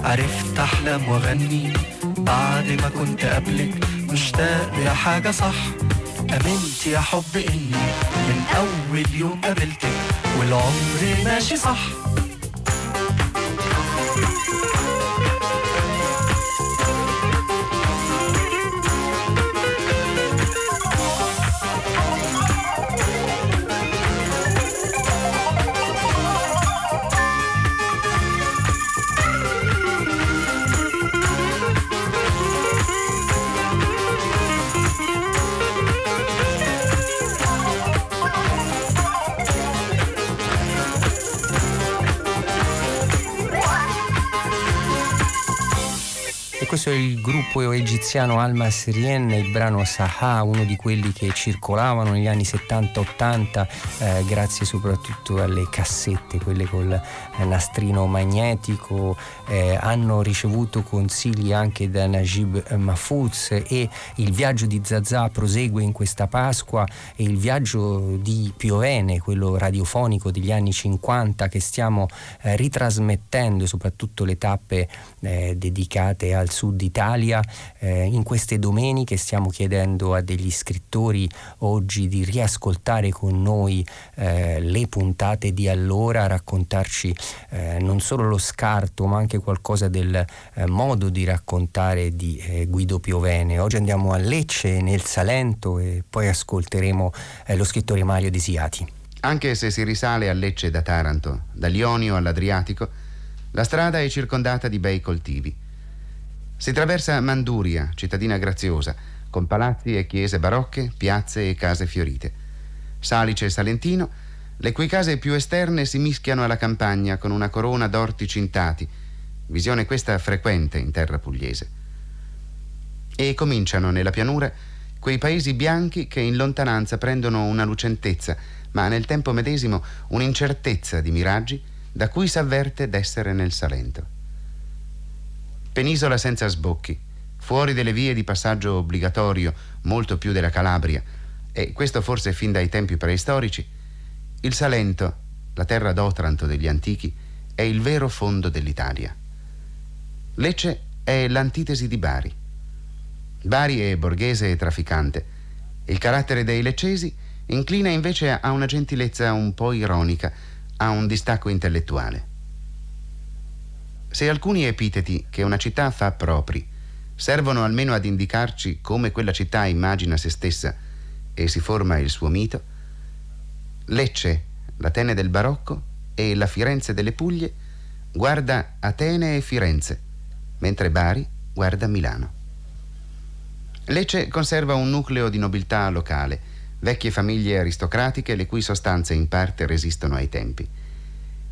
عرفت أحلم وأغني. بعد ما كنت قبلك. مشتاق يا حاجة صح. أمنت يا حب إني. من أول يوم قابلتك. والعمر ماشي صح. È il gruppo egiziano Alma Sirien, il brano Saha, uno di quelli che circolavano negli anni 70-80 eh, grazie soprattutto alle cassette, quelle col eh, nastrino magnetico, eh, hanno ricevuto consigli anche da Najib Mahfouz e il viaggio di Zazà prosegue in questa Pasqua e il viaggio di Piovene, quello radiofonico degli anni 50 che stiamo eh, ritrasmettendo, soprattutto le tappe eh, dedicate al Sud Italia. Eh, in queste domeniche stiamo chiedendo a degli scrittori oggi di riascoltare con noi eh, le puntate di allora, raccontarci eh, non solo lo scarto ma anche qualcosa del eh, modo di raccontare di eh, Guido Piovene. Oggi andiamo a Lecce nel Salento e poi ascolteremo eh, lo scrittore Mario Disiati. Anche se si risale a Lecce da Taranto, dall'Ionio all'Adriatico, la strada è circondata di bei coltivi. Si traversa Manduria, cittadina graziosa, con palazzi e chiese barocche, piazze e case fiorite. Salice e Salentino, le cui case più esterne si mischiano alla campagna con una corona d'orti cintati, visione questa frequente in terra pugliese. E cominciano nella pianura quei paesi bianchi che in lontananza prendono una lucentezza, ma nel tempo medesimo un'incertezza di miraggi da cui s'avverte d'essere nel Salento. Penisola senza sbocchi, fuori delle vie di passaggio obbligatorio, molto più della Calabria, e questo forse fin dai tempi preistorici, il Salento, la terra d'Otranto degli antichi, è il vero fondo dell'Italia. Lecce è l'antitesi di Bari. Bari è borghese e trafficante. Il carattere dei leccesi inclina invece a una gentilezza un po' ironica, a un distacco intellettuale. Se alcuni epiteti che una città fa propri servono almeno ad indicarci come quella città immagina se stessa e si forma il suo mito, Lecce, l'Atene del barocco, e la Firenze delle Puglie guarda Atene e Firenze, mentre Bari guarda Milano. Lecce conserva un nucleo di nobiltà locale, vecchie famiglie aristocratiche le cui sostanze in parte resistono ai tempi.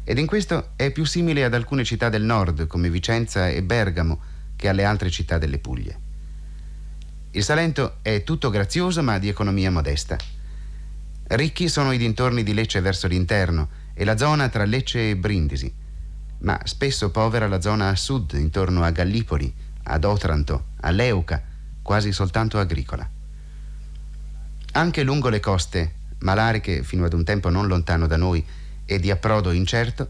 Ed in questo è più simile ad alcune città del nord come Vicenza e Bergamo che alle altre città delle Puglie. Il Salento è tutto grazioso ma di economia modesta. Ricchi sono i dintorni di Lecce verso l'interno e la zona tra Lecce e Brindisi, ma spesso povera la zona a sud, intorno a Gallipoli, ad Otranto, a Leuca, quasi soltanto agricola. Anche lungo le coste, malariche fino ad un tempo non lontano da noi e di approdo incerto,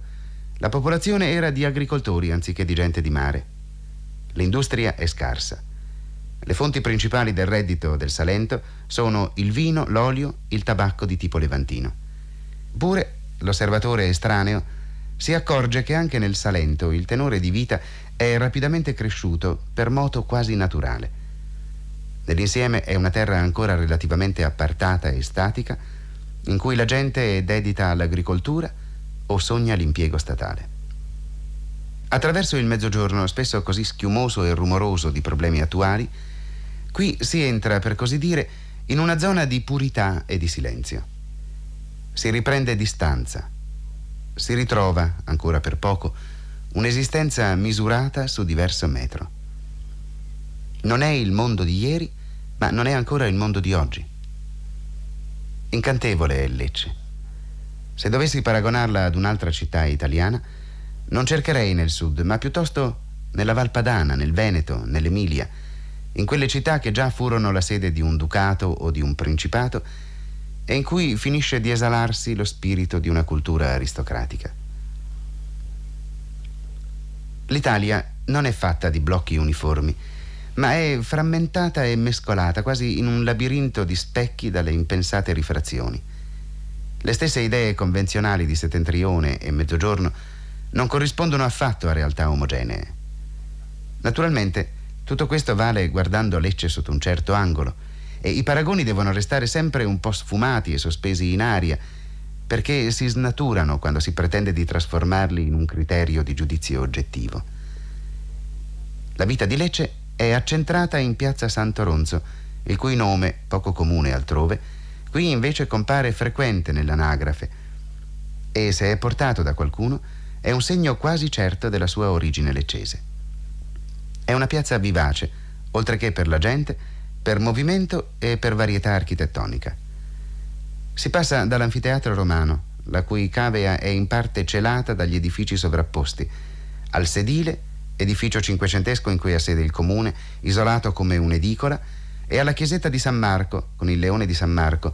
la popolazione era di agricoltori anziché di gente di mare. L'industria è scarsa. Le fonti principali del reddito del Salento sono il vino, l'olio, il tabacco di tipo levantino. Pure l'osservatore estraneo si accorge che anche nel Salento il tenore di vita è rapidamente cresciuto per moto quasi naturale. Nell'insieme è una terra ancora relativamente appartata e statica, in cui la gente è dedita all'agricoltura o sogna l'impiego statale. Attraverso il mezzogiorno, spesso così schiumoso e rumoroso di problemi attuali, qui si entra, per così dire, in una zona di purità e di silenzio. Si riprende distanza, si ritrova, ancora per poco, un'esistenza misurata su diverso metro. Non è il mondo di ieri, ma non è ancora il mondo di oggi. Incantevole è Lecce. Se dovessi paragonarla ad un'altra città italiana, non cercherei nel sud, ma piuttosto nella Valpadana, nel Veneto, nell'Emilia, in quelle città che già furono la sede di un ducato o di un principato e in cui finisce di esalarsi lo spirito di una cultura aristocratica. L'Italia non è fatta di blocchi uniformi, ma è frammentata e mescolata quasi in un labirinto di specchi dalle impensate rifrazioni. Le stesse idee convenzionali di settentrione e mezzogiorno non corrispondono affatto a realtà omogenee. Naturalmente tutto questo vale guardando Lecce sotto un certo angolo, e i paragoni devono restare sempre un po' sfumati e sospesi in aria, perché si snaturano quando si pretende di trasformarli in un criterio di giudizio oggettivo. La vita di Lecce è accentrata in piazza Santo Ronzo, il cui nome, poco comune altrove, qui invece compare frequente nell'anagrafe e se è portato da qualcuno è un segno quasi certo della sua origine leccese. È una piazza vivace, oltre che per la gente, per movimento e per varietà architettonica. Si passa dall'anfiteatro romano, la cui cavea è in parte celata dagli edifici sovrapposti, al sedile, edificio cinquecentesco in cui ha sede il comune, isolato come un'edicola, e alla chiesetta di San Marco, con il leone di San Marco,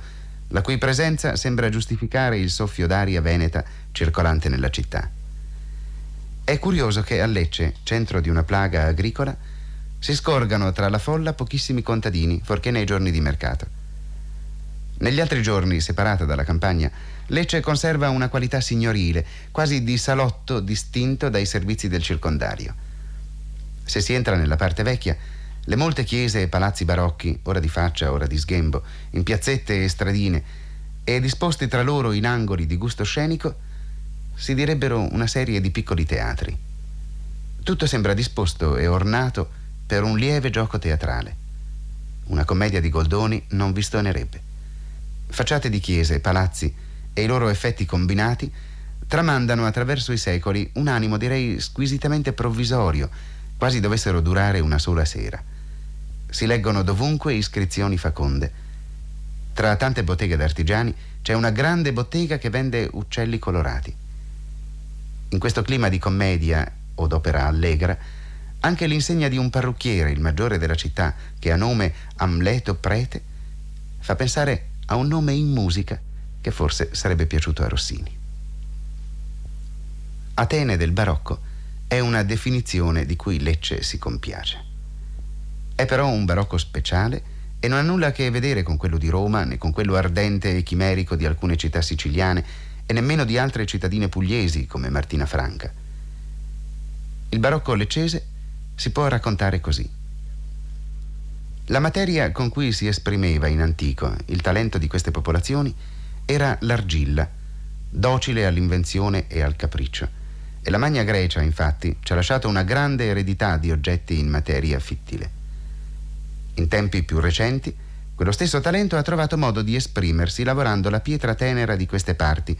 la cui presenza sembra giustificare il soffio d'aria veneta circolante nella città. È curioso che a Lecce, centro di una plaga agricola, si scorgano tra la folla pochissimi contadini, forché nei giorni di mercato. Negli altri giorni, separata dalla campagna, Lecce conserva una qualità signorile, quasi di salotto distinto dai servizi del circondario. Se si entra nella parte vecchia, le molte chiese e palazzi barocchi, ora di faccia, ora di sghembo, in piazzette e stradine, e disposti tra loro in angoli di gusto scenico, si direbbero una serie di piccoli teatri. Tutto sembra disposto e ornato per un lieve gioco teatrale. Una commedia di Goldoni non vi stonerebbe. Facciate di chiese, palazzi e i loro effetti combinati tramandano attraverso i secoli un animo direi squisitamente provvisorio, quasi dovessero durare una sola sera. Si leggono dovunque iscrizioni faconde. Tra tante botteghe d'artigiani c'è una grande bottega che vende uccelli colorati. In questo clima di commedia o d'opera allegra, anche l'insegna di un parrucchiere, il maggiore della città, che ha nome Amleto Prete, fa pensare a un nome in musica che forse sarebbe piaciuto a Rossini. Atene del barocco è una definizione di cui Lecce si compiace. È però un barocco speciale e non ha nulla a che vedere con quello di Roma né con quello ardente e chimerico di alcune città siciliane e nemmeno di altre cittadine pugliesi come Martina Franca. Il barocco leccese si può raccontare così. La materia con cui si esprimeva in antico il talento di queste popolazioni era l'argilla, docile all'invenzione e al capriccio. E la Magna Grecia, infatti, ci ha lasciato una grande eredità di oggetti in materia fittile. In tempi più recenti, quello stesso talento ha trovato modo di esprimersi lavorando la pietra tenera di queste parti,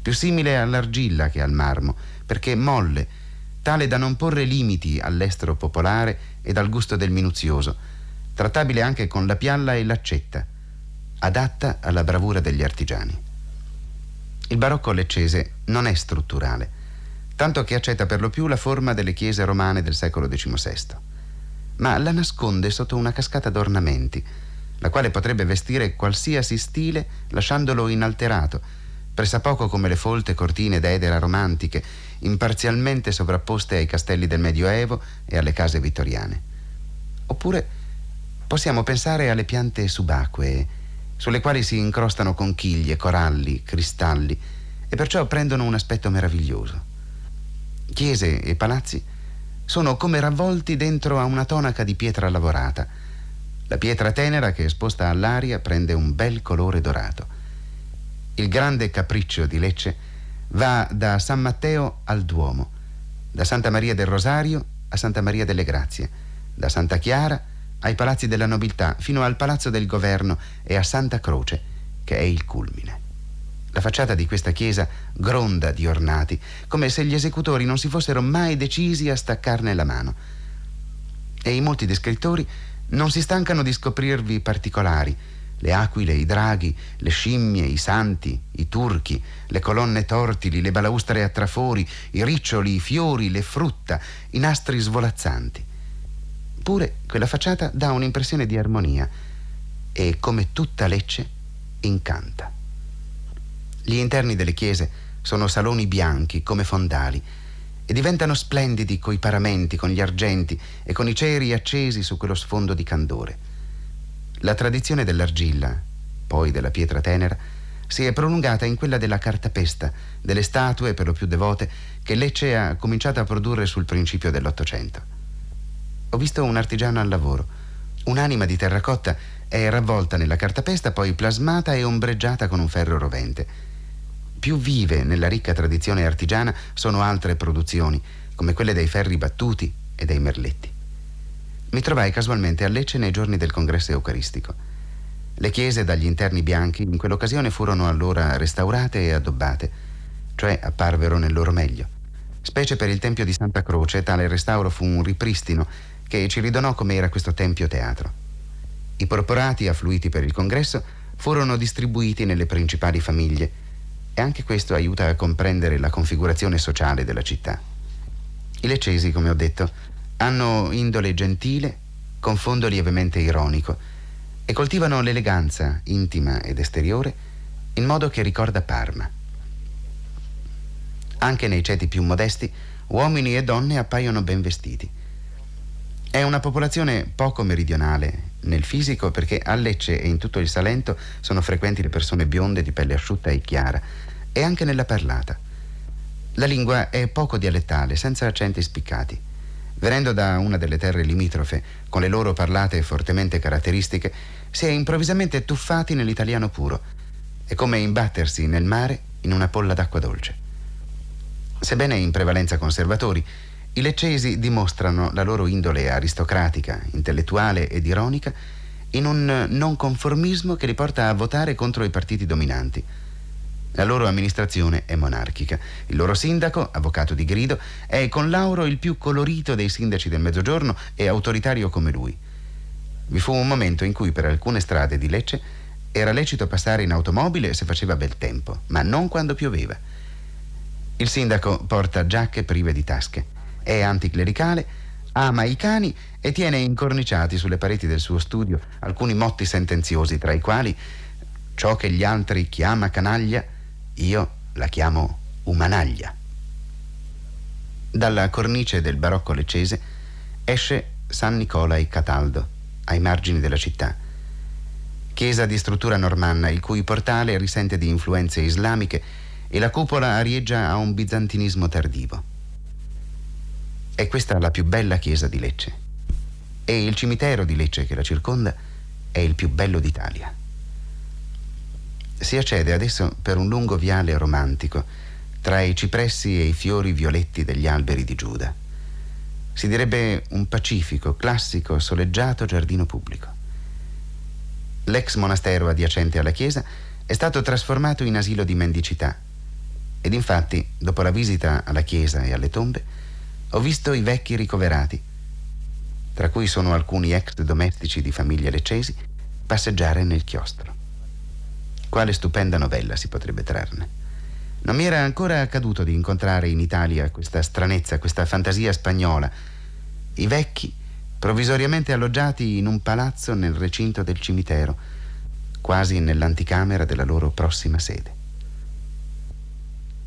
più simile all'argilla che al marmo, perché molle, tale da non porre limiti all'estero popolare ed al gusto del minuzioso, trattabile anche con la pialla e l'accetta, adatta alla bravura degli artigiani. Il barocco leccese non è strutturale, tanto che accetta per lo più la forma delle chiese romane del secolo XVI, ma la nasconde sotto una cascata d'ornamenti, la quale potrebbe vestire qualsiasi stile lasciandolo inalterato, pressappoco come le folte cortine d'edera romantiche, imparzialmente sovrapposte ai castelli del Medioevo e alle case vittoriane. Oppure Possiamo pensare alle piante subacquee, sulle quali si incrostano conchiglie, coralli, cristalli e perciò prendono un aspetto meraviglioso. Chiese e palazzi sono come ravvolti dentro a una tonaca di pietra lavorata. La pietra tenera che esposta all'aria prende un bel colore dorato. Il grande capriccio di Lecce va da San Matteo al Duomo, da Santa Maria del Rosario a Santa Maria delle Grazie, da Santa Chiara ai palazzi della nobiltà, fino al palazzo del governo e a Santa Croce, che è il culmine. La facciata di questa chiesa gronda di ornati, come se gli esecutori non si fossero mai decisi a staccarne la mano. E i molti descrittori non si stancano di scoprirvi particolari, le aquile, i draghi, le scimmie, i santi, i turchi, le colonne tortili, le balaustre a trafori, i riccioli, i fiori, le frutta, i nastri svolazzanti. Eppure quella facciata dà un'impressione di armonia e, come tutta Lecce, incanta. Gli interni delle chiese sono saloni bianchi come fondali e diventano splendidi coi paramenti, con gli argenti e con i ceri accesi su quello sfondo di candore. La tradizione dell'argilla, poi della pietra tenera, si è prolungata in quella della cartapesta, delle statue per lo più devote, che Lecce ha cominciato a produrre sul principio dell'Ottocento. Ho visto un artigiano al lavoro. Un'anima di terracotta è ravvolta nella cartapesta, poi plasmata e ombreggiata con un ferro rovente. Più vive nella ricca tradizione artigiana sono altre produzioni, come quelle dei ferri battuti e dei merletti. Mi trovai casualmente a Lecce nei giorni del congresso eucaristico. Le chiese dagli interni bianchi in quell'occasione furono allora restaurate e addobbate, cioè apparvero nel loro meglio. Specie per il Tempio di Santa Croce, tale restauro fu un ripristino che ci ridonò com'era questo tempio teatro. I porporati affluiti per il congresso furono distribuiti nelle principali famiglie e anche questo aiuta a comprendere la configurazione sociale della città. I leccesi, come ho detto, hanno indole gentile, con fondo lievemente ironico e coltivano l'eleganza intima ed esteriore in modo che ricorda Parma. Anche nei ceti più modesti, uomini e donne appaiono ben vestiti. È una popolazione poco meridionale nel fisico perché a Lecce e in tutto il Salento sono frequenti le persone bionde di pelle asciutta e chiara e anche nella parlata. La lingua è poco dialettale, senza accenti spiccati. Venendo da una delle terre limitrofe, con le loro parlate fortemente caratteristiche, si è improvvisamente tuffati nell'italiano puro. È come imbattersi nel mare in una polla d'acqua dolce. Sebbene in prevalenza conservatori, i leccesi dimostrano la loro indole aristocratica, intellettuale ed ironica in un non conformismo che li porta a votare contro i partiti dominanti. La loro amministrazione è monarchica. Il loro sindaco, avvocato di grido, è con Lauro il più colorito dei sindaci del Mezzogiorno e autoritario come lui. Vi fu un momento in cui per alcune strade di Lecce era lecito passare in automobile se faceva bel tempo, ma non quando pioveva. Il sindaco porta giacche prive di tasche è anticlericale, ama i cani e tiene incorniciati sulle pareti del suo studio alcuni motti sentenziosi, tra i quali ciò che gli altri chiama canaglia, io la chiamo umanaglia. Dalla cornice del barocco leccese esce San Nicola e Cataldo, ai margini della città. Chiesa di struttura normanna, il cui portale risente di influenze islamiche e la cupola arieggia a un bizantinismo tardivo. È questa la più bella chiesa di Lecce. E il cimitero di Lecce che la circonda è il più bello d'Italia. Si accede adesso per un lungo viale romantico tra i cipressi e i fiori violetti degli alberi di Giuda. Si direbbe un pacifico, classico, soleggiato giardino pubblico. L'ex monastero adiacente alla chiesa è stato trasformato in asilo di mendicità ed infatti, dopo la visita alla chiesa e alle tombe, ho visto i vecchi ricoverati, tra cui sono alcuni ex domestici di famiglie leccesi, passeggiare nel chiostro. Quale stupenda novella si potrebbe trarne. Non mi era ancora accaduto di incontrare in Italia questa stranezza, questa fantasia spagnola. I vecchi, provvisoriamente alloggiati in un palazzo nel recinto del cimitero, quasi nell'anticamera della loro prossima sede.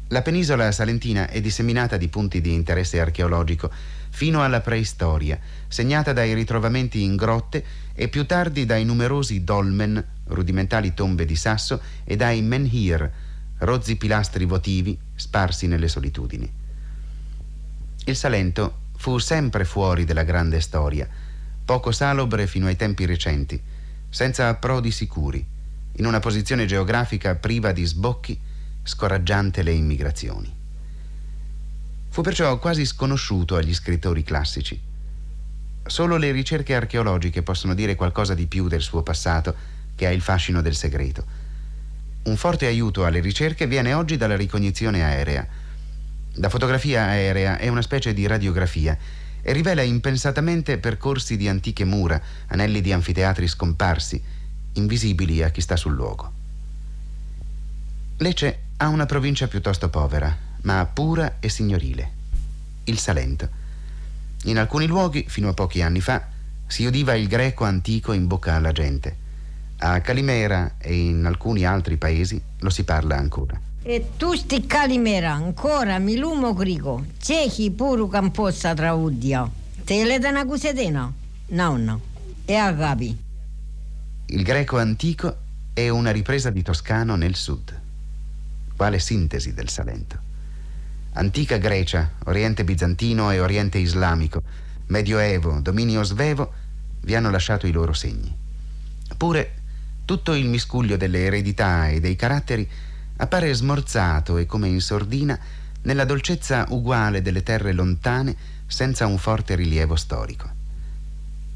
La penisola salentina è disseminata di punti di interesse archeologico fino alla preistoria, segnata dai ritrovamenti in grotte e più tardi dai numerosi dolmen, rudimentali tombe di sasso, e dai menhir, rozzi pilastri votivi sparsi nelle solitudini. Il Salento fu sempre fuori della grande storia, poco salobre fino ai tempi recenti, senza approdi sicuri, in una posizione geografica priva di sbocchi, scoraggiante le immigrazioni. Fu perciò quasi sconosciuto agli scrittori classici. Solo le ricerche archeologiche possono dire qualcosa di più del suo passato, che ha il fascino del segreto un forte aiuto alle ricerche viene oggi dalla ricognizione aerea. La fotografia aerea è una specie di radiografia e rivela impensatamente percorsi di antiche mura, anelli di anfiteatri scomparsi, invisibili a chi sta sul luogo. Lecce ha una provincia piuttosto povera, ma pura e signorile, il Salento. In alcuni luoghi, fino a pochi anni fa, si udiva il greco antico in bocca alla gente. A Calimera e in alcuni altri paesi lo si parla ancora. E tu sti Calimera ancora mi lumo grigo, cechi puru campossa traudia. Te le da una cusedena? No, no. E a capi. Il greco antico è una ripresa di Toscano nel sud. Quale sintesi del Salento. Antica Grecia, Oriente bizantino e Oriente islamico, Medioevo, dominio svevo vi hanno lasciato i loro segni. Pure tutto il miscuglio delle eredità e dei caratteri appare smorzato e come in sordina nella dolcezza uguale delle terre lontane senza un forte rilievo storico.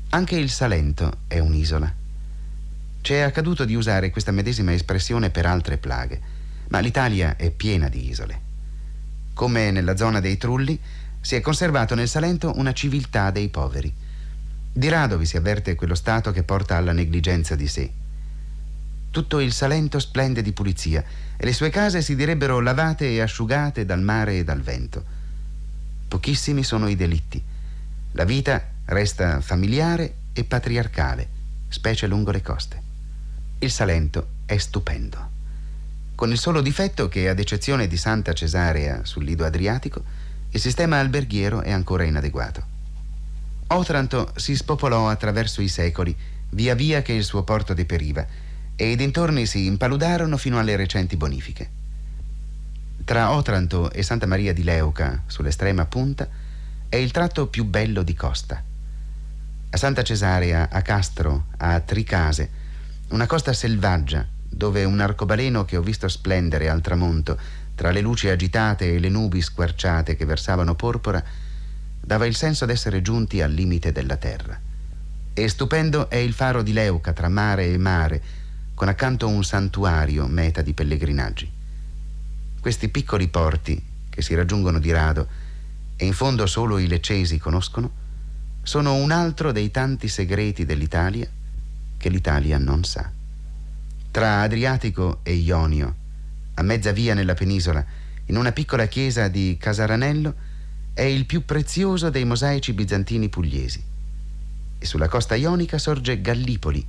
Anche il Salento è un'isola. Ci è accaduto di usare questa medesima espressione per altre plaghe, ma l'Italia è piena di isole. Come nella zona dei Trulli, si è conservato nel Salento una civiltà dei poveri. Di rado vi si avverte quello stato che porta alla negligenza di sé. Tutto il Salento splende di pulizia e le sue case si direbbero lavate e asciugate dal mare e dal vento. Pochissimi sono i delitti. La vita resta familiare e patriarcale, specie lungo le coste. Il Salento è stupendo. Con il solo difetto che, ad eccezione di Santa Cesarea sul lido Adriatico, il sistema alberghiero è ancora inadeguato. Otranto si spopolò attraverso i secoli, via via che il suo porto deperiva, e i dintorni si impaludarono fino alle recenti bonifiche. Tra Otranto e Santa Maria di Leuca, sull'estrema punta, è il tratto più bello di costa. A Santa Cesarea, a Castro, a Tricase, una costa selvaggia dove un arcobaleno che ho visto splendere al tramonto tra le luci agitate e le nubi squarciate che versavano porpora, dava il senso d'essere giunti al limite della terra. E stupendo è il faro di Leuca tra mare e mare, con accanto un santuario meta di pellegrinaggi. Questi piccoli porti, che si raggiungono di rado e in fondo solo i leccesi conoscono, sono un altro dei tanti segreti dell'Italia che l'Italia non sa. Tra Adriatico e Ionio, a mezza via nella penisola, in una piccola chiesa di Casaranello, è il più prezioso dei mosaici bizantini pugliesi. E sulla costa ionica sorge Gallipoli,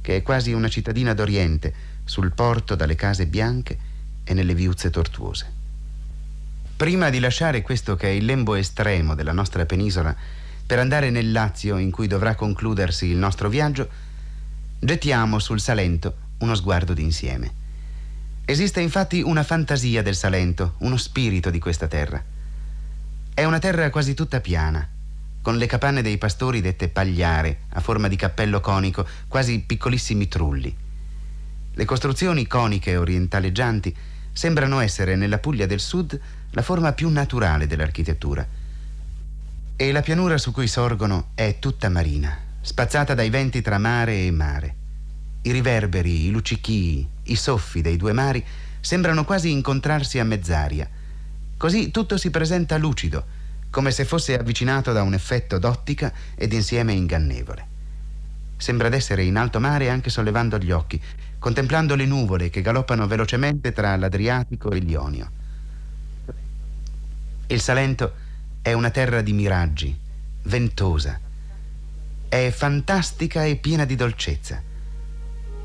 che è quasi una cittadina d'Oriente, sul porto dalle case bianche e nelle viuzze tortuose. Prima di lasciare questo che è il lembo estremo della nostra penisola per andare nel Lazio in cui dovrà concludersi il nostro viaggio, gettiamo sul Salento uno sguardo d'insieme. Esiste infatti una fantasia del Salento, uno spirito di questa terra. È una terra quasi tutta piana, con le capanne dei pastori dette pagliare, a forma di cappello conico, quasi piccolissimi trulli. Le costruzioni coniche orientaleggianti sembrano essere nella Puglia del Sud la forma più naturale dell'architettura. E la pianura su cui sorgono è tutta marina, spazzata dai venti tra mare e mare. I riverberi, i luccichii, i soffi dei due mari sembrano quasi incontrarsi a mezz'aria. Così tutto si presenta lucido, come se fosse avvicinato da un effetto d'ottica ed insieme ingannevole. Sembra d'essere in alto mare anche sollevando gli occhi, contemplando le nuvole che galoppano velocemente tra l'Adriatico e l'Ionio. Il Salento è una terra di miraggi, ventosa. È fantastica e piena di dolcezza.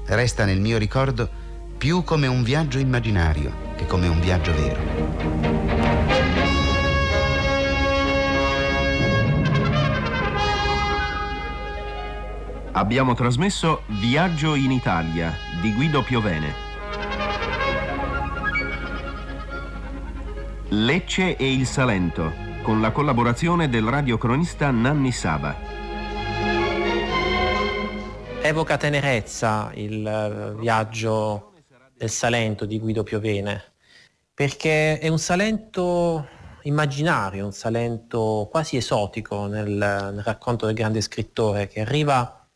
Resta nel mio ricordo più come un viaggio immaginario che come un viaggio vero. Abbiamo trasmesso Viaggio in Italia di Guido Piovene. Lecce e il Salento, con la collaborazione del radiocronista Nanni Saba. Evoca tenerezza il eh, viaggio del Salento di Guido Piovene, perché è un Salento immaginario, un Salento quasi esotico nel, nel racconto del grande scrittore che arriva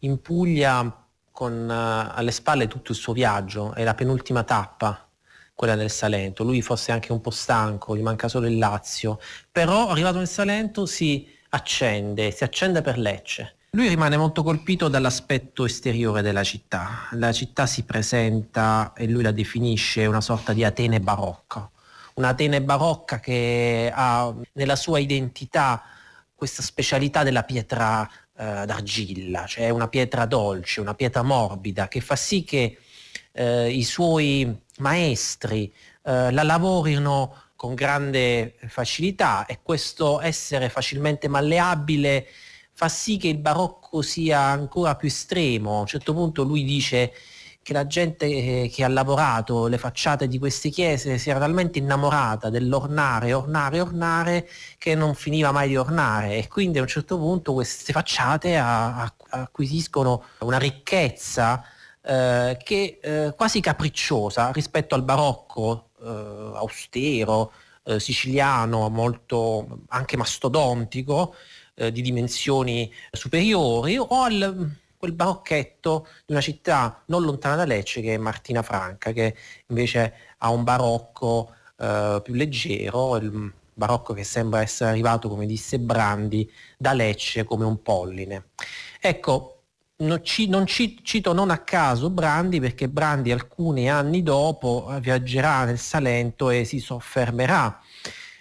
in Puglia con uh, alle spalle tutto il suo viaggio, è la penultima tappa, quella del Salento. Lui fosse anche un po' stanco, gli manca solo il Lazio, però arrivato nel Salento si accende, si accende per Lecce. Lui rimane molto colpito dall'aspetto esteriore della città. La città si presenta, e lui la definisce, una sorta di Atene barocca. Un'Atene barocca che ha nella sua identità questa specialità della pietra eh, d'argilla, cioè una pietra dolce, una pietra morbida, che fa sì che eh, i suoi maestri eh, la lavorino con grande facilità e questo essere facilmente malleabile fa sì che il barocco sia ancora più estremo. A un certo punto lui dice che la gente eh, che ha lavorato le facciate di queste chiese si era talmente innamorata dell'ornare, ornare, ornare, che non finiva mai di ornare e quindi a un certo punto queste facciate acquisiscono una ricchezza eh, che eh, quasi capricciosa rispetto al barocco eh, austero, eh, siciliano, molto anche mastodontico, eh, di dimensioni superiori, o al quel barocchetto di una città non lontana da Lecce che è Martina Franca, che invece ha un barocco eh, più leggero, il barocco che sembra essere arrivato, come disse Brandi, da Lecce come un polline. Ecco, non, ci, non ci, cito non a caso Brandi perché Brandi alcuni anni dopo viaggerà nel Salento e si soffermerà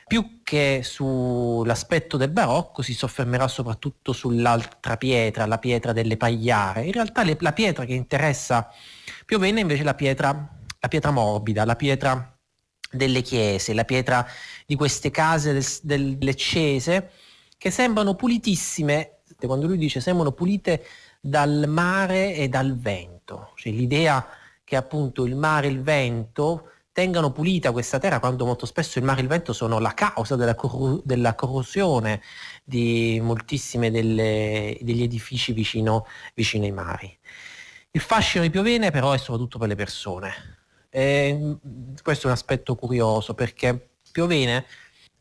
più che sull'aspetto del barocco si soffermerà soprattutto sull'altra pietra, la pietra delle pagliare. In realtà le, la pietra che interessa più o meno invece la pietra, la pietra morbida, la pietra delle chiese, la pietra di queste case del, del leccese che sembrano pulitissime, quando lui dice sembrano pulite dal mare e dal vento, cioè l'idea che appunto il mare e il vento tengano pulita questa terra quando molto spesso il mare e il vento sono la causa della, corru- della corrosione di moltissimi degli edifici vicino, vicino, ai mari. Il fascino di Piovene però è soprattutto per le persone. E questo è un aspetto curioso perché Piovene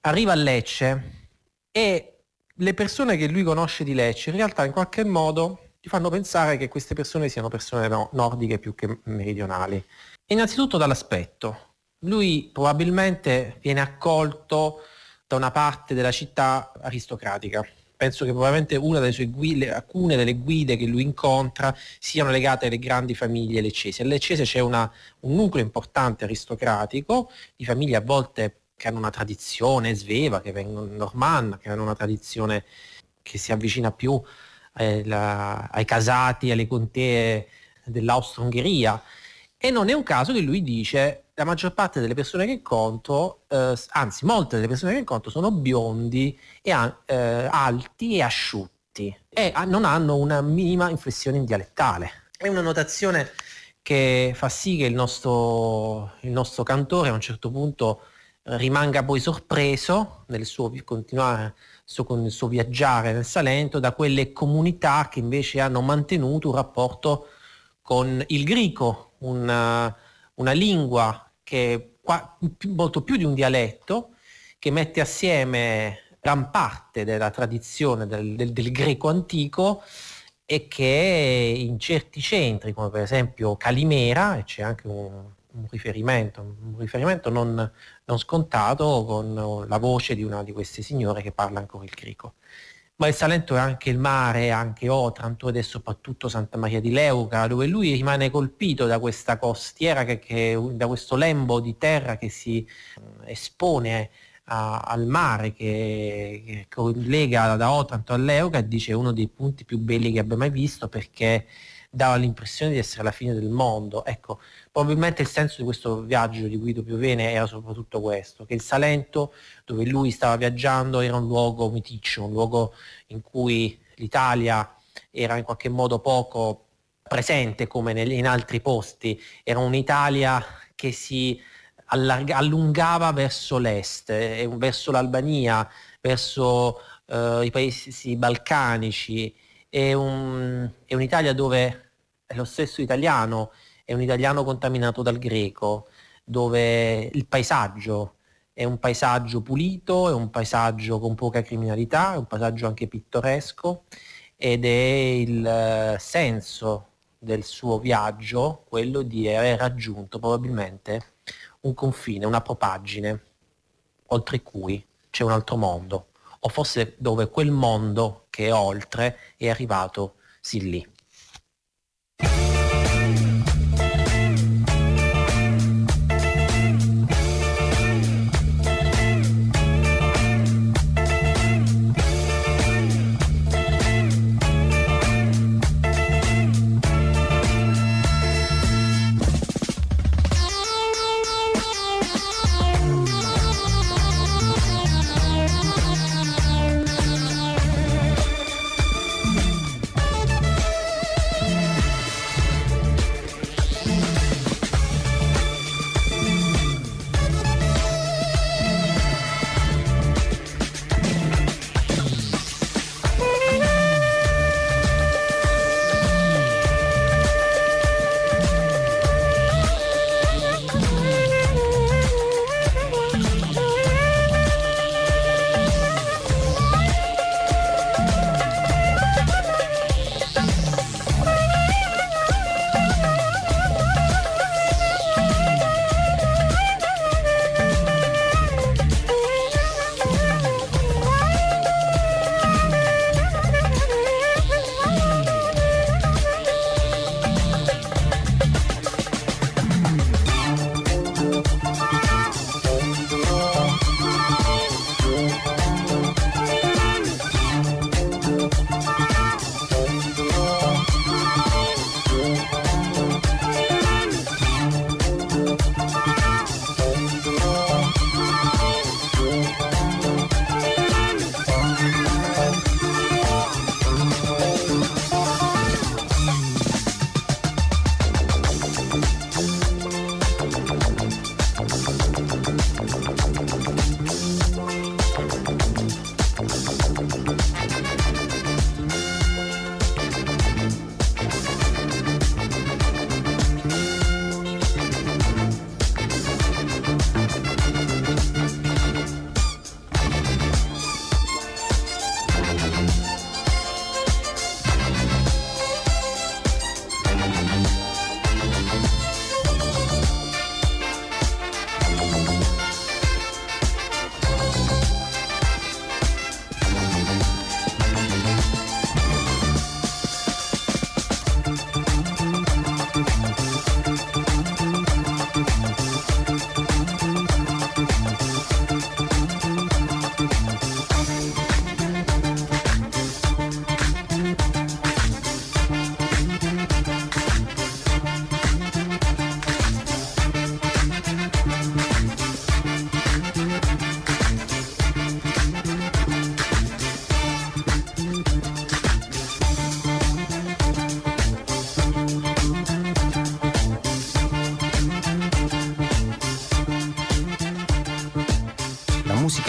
arriva a Lecce e le persone che lui conosce di Lecce in realtà in qualche modo ti fanno pensare che queste persone siano persone nordiche più che meridionali. Innanzitutto dall'aspetto. Lui probabilmente viene accolto da una parte della città aristocratica. Penso che probabilmente guide, alcune delle guide che lui incontra siano legate alle grandi famiglie leccesi. A Leccese c'è una, un nucleo importante aristocratico, di famiglie a volte che hanno una tradizione sveva, che vengono normanna, che hanno una tradizione che si avvicina più eh, la, ai casati, alle contee dell'Austro-Ungheria. E non è un caso che lui dice la maggior parte delle persone che incontro, eh, anzi molte delle persone che incontro sono biondi e eh, alti e asciutti e non hanno una minima inflessione in dialettale. È una notazione che fa sì che il nostro, il nostro cantore a un certo punto rimanga poi sorpreso nel suo continuare suo, con il suo viaggiare nel Salento da quelle comunità che invece hanno mantenuto un rapporto con il greco, una, una lingua che qua, molto più di un dialetto, che mette assieme gran parte della tradizione del, del, del greco antico e che in certi centri, come per esempio Calimera, e c'è anche un, un riferimento, un riferimento non, non, scontato con la voce di una di queste signore che parla ancora il greco. Ma il Salento è anche il mare, anche Otranto ed è soprattutto Santa Maria di Leuca, dove lui rimane colpito da questa costiera, che, che, da questo lembo di terra che si espone a, al mare che, che, collega da Otranto a Leuca e dice uno dei punti più belli che abbia mai visto perché dava l'impressione di essere la fine del mondo. Ecco, probabilmente il senso di questo viaggio di Guido Piovene era soprattutto questo, che il Salento dove lui stava viaggiando era un luogo miticcio, un luogo in cui l'Italia era in qualche modo poco presente come in altri posti, era un'Italia che si allarga, allungava verso l'est, eh, verso l'Albania, verso eh, i paesi balcanici. È, un, è un'Italia dove lo stesso italiano, è un italiano contaminato dal greco, dove il paesaggio è un paesaggio pulito, è un paesaggio con poca criminalità, è un paesaggio anche pittoresco ed è il eh, senso del suo viaggio quello di aver raggiunto probabilmente un confine, una propaggine, oltre cui c'è un altro mondo, o forse dove quel mondo che è oltre è arrivato sin lì.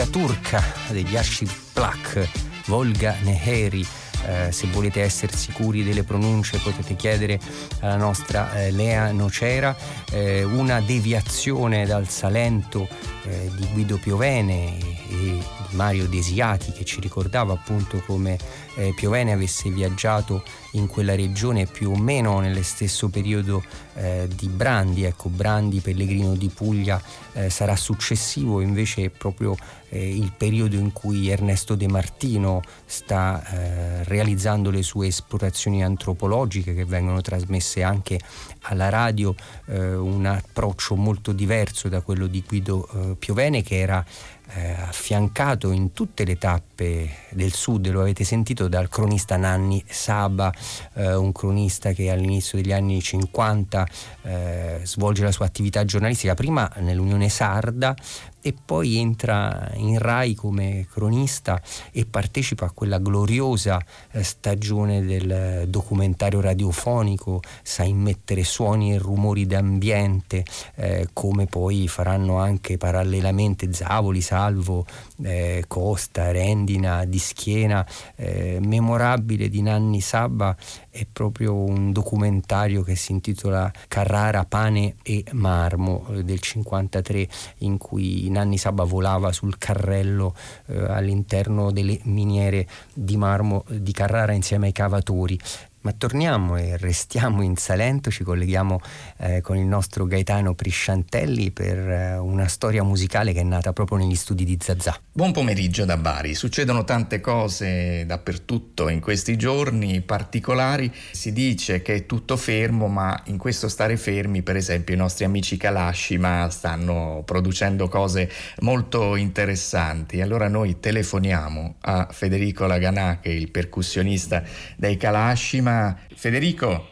Turca degli Archipelak, Volga Neheri. Eh, se volete essere sicuri delle pronunce potete chiedere alla nostra eh, Lea Nocera eh, una deviazione dal Salento eh, di Guido Piovene e, e, Mario Desiati che ci ricordava appunto come eh, Piovene avesse viaggiato in quella regione più o meno nello stesso periodo eh, di Brandi, ecco Brandi Pellegrino di Puglia eh, sarà successivo invece proprio eh, il periodo in cui Ernesto De Martino sta eh, realizzando le sue esplorazioni antropologiche che vengono trasmesse anche alla radio, eh, un approccio molto diverso da quello di Guido Piovene che era eh, affiancato in tutte le tappe del sud, lo avete sentito dal cronista Nanni Saba, eh, un cronista che all'inizio degli anni 50 eh, svolge la sua attività giornalistica prima nell'Unione Sarda, e poi entra in Rai come cronista e partecipa a quella gloriosa eh, stagione del documentario radiofonico, sa immettere suoni e rumori d'ambiente eh, come poi faranno anche parallelamente Zavoli, Salvo, eh, Costa, Rendina, Di Schiena, eh, memorabile di Nanni Sabba è proprio un documentario che si intitola Carrara, Pane e Marmo eh, del 53 in cui Nanni Sabba volava sul carrello eh, all'interno delle miniere di marmo di Carrara insieme ai cavatori. Ma torniamo e restiamo in Salento, ci colleghiamo eh, con il nostro Gaetano Prisciantelli per eh, una storia musicale che è nata proprio negli studi di Zazà. Buon pomeriggio da Bari, succedono tante cose dappertutto in questi giorni particolari, si dice che è tutto fermo ma in questo stare fermi per esempio i nostri amici Kalashima stanno producendo cose molto interessanti, allora noi telefoniamo a Federico Laganà che è il percussionista dei Kalashima prima Federico.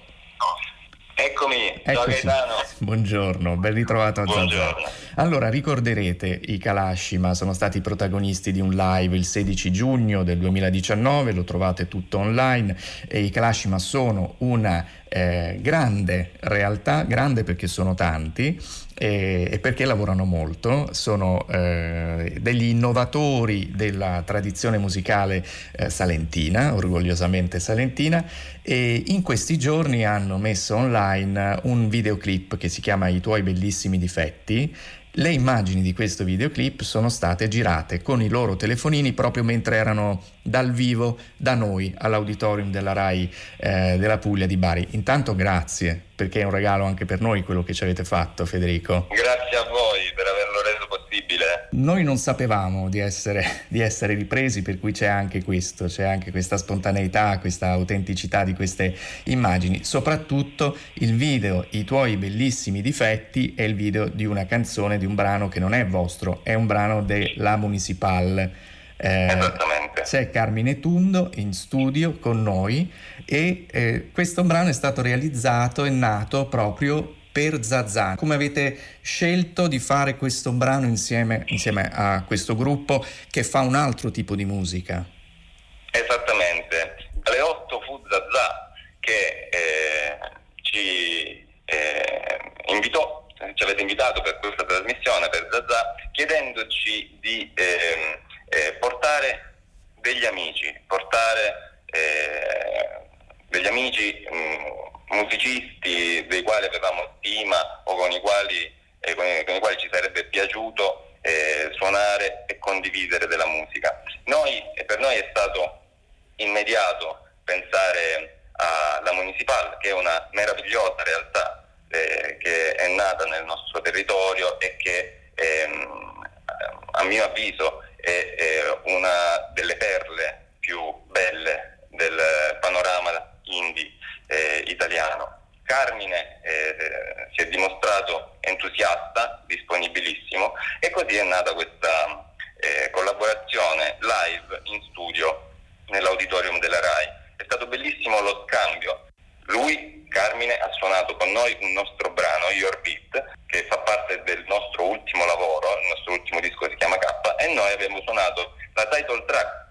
Eccomi, ciao Gaetano. Buongiorno, ben ritrovato a. Zazà. Allora, ricorderete i Kalashima, sono stati protagonisti di un live il 16 giugno del 2019, lo trovate tutto online e i Kalashima sono una eh, grande realtà, grande perché sono tanti, e, perché lavorano molto, sono eh, degli innovatori della tradizione musicale eh, salentina, orgogliosamente salentina, e in questi giorni hanno messo online un videoclip che si chiama I tuoi bellissimi difetti le immagini di questo videoclip sono state girate con i loro telefonini proprio mentre erano dal vivo da noi all'auditorium della RAI eh, della Puglia di Bari. Intanto grazie perché è un regalo anche per noi quello che ci avete fatto Federico. Grazie a voi per averlo possibile. Noi non sapevamo di essere, di essere ripresi per cui c'è anche questo, c'è anche questa spontaneità, questa autenticità di queste immagini. Soprattutto il video I tuoi bellissimi difetti è il video di una canzone, di un brano che non è vostro, è un brano della Municipal. Eh, Esattamente. C'è Carmine Tundo in studio con noi e eh, questo brano è stato realizzato e nato proprio per Zazà. Come avete scelto di fare questo brano insieme, insieme a questo gruppo che fa un altro tipo di musica? Esattamente. Alle 8 fu Zazà che eh, ci eh, invitò, ci avete invitato per questa trasmissione, per Zazà, chiedendoci di ehm, eh, portare degli amici, portare eh, degli amici mh, mm, musicisti dei quali avevamo stima o con i quali, eh, con con i quali ci sarebbe piaciuto eh, suonare e condividere della musica. Noi, per noi è stato immediato pensare alla Municipal, che è una meravigliosa realtà eh, che è nata nel nostro territorio e che ehm, a mio avviso è, è una delle perle più belle del panorama indie eh, italiano. Carmine eh, si è dimostrato entusiasta, disponibilissimo e così è nata questa eh, collaborazione live in studio nell'auditorium della RAI. È stato bellissimo lo scambio. Lui, Carmine, ha suonato con noi un nostro brano, Your Beat, che fa parte del nostro ultimo lavoro, il nostro ultimo disco si chiama K, e noi abbiamo suonato la title track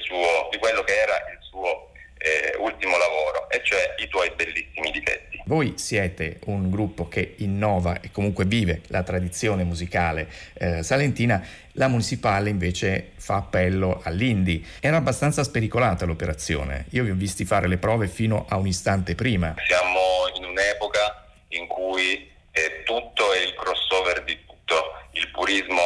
suo, di quello che era il suo eh, ultimo lavoro, e cioè i tuoi bellissimi difetti. Voi siete un gruppo che innova e comunque vive la tradizione musicale eh, salentina, la municipale invece fa appello all'indie. Era abbastanza spericolata l'operazione, io vi ho visti fare le prove fino a un istante prima. Siamo in un'epoca in cui eh, tutto è il crossover di tutto, il purismo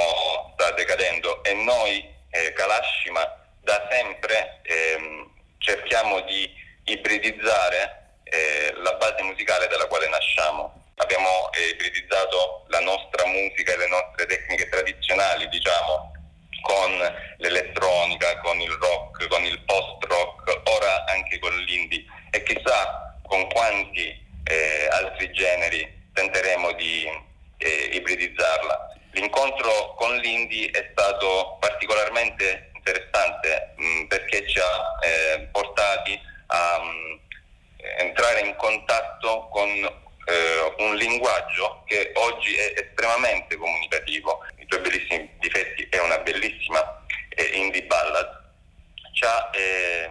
sta decadendo e noi, eh, Kalashima, da sempre ehm, cerchiamo di ibridizzare eh, la base musicale dalla quale nasciamo. Abbiamo eh, ibridizzato la nostra musica e le nostre tecniche tradizionali, diciamo, con l'elettronica, con il rock, con il post-rock, ora anche con l'indie e chissà con quanti eh, altri generi tenteremo di eh, ibridizzarla. L'incontro con l'indie è stato particolarmente interessante mh, mm, perché ci ha eh, portati a mh, mm, entrare in contatto con eh, un linguaggio che oggi è estremamente comunicativo. I tuoi bellissimi difetti è una bellissima eh, indie ballad. Ci ha eh,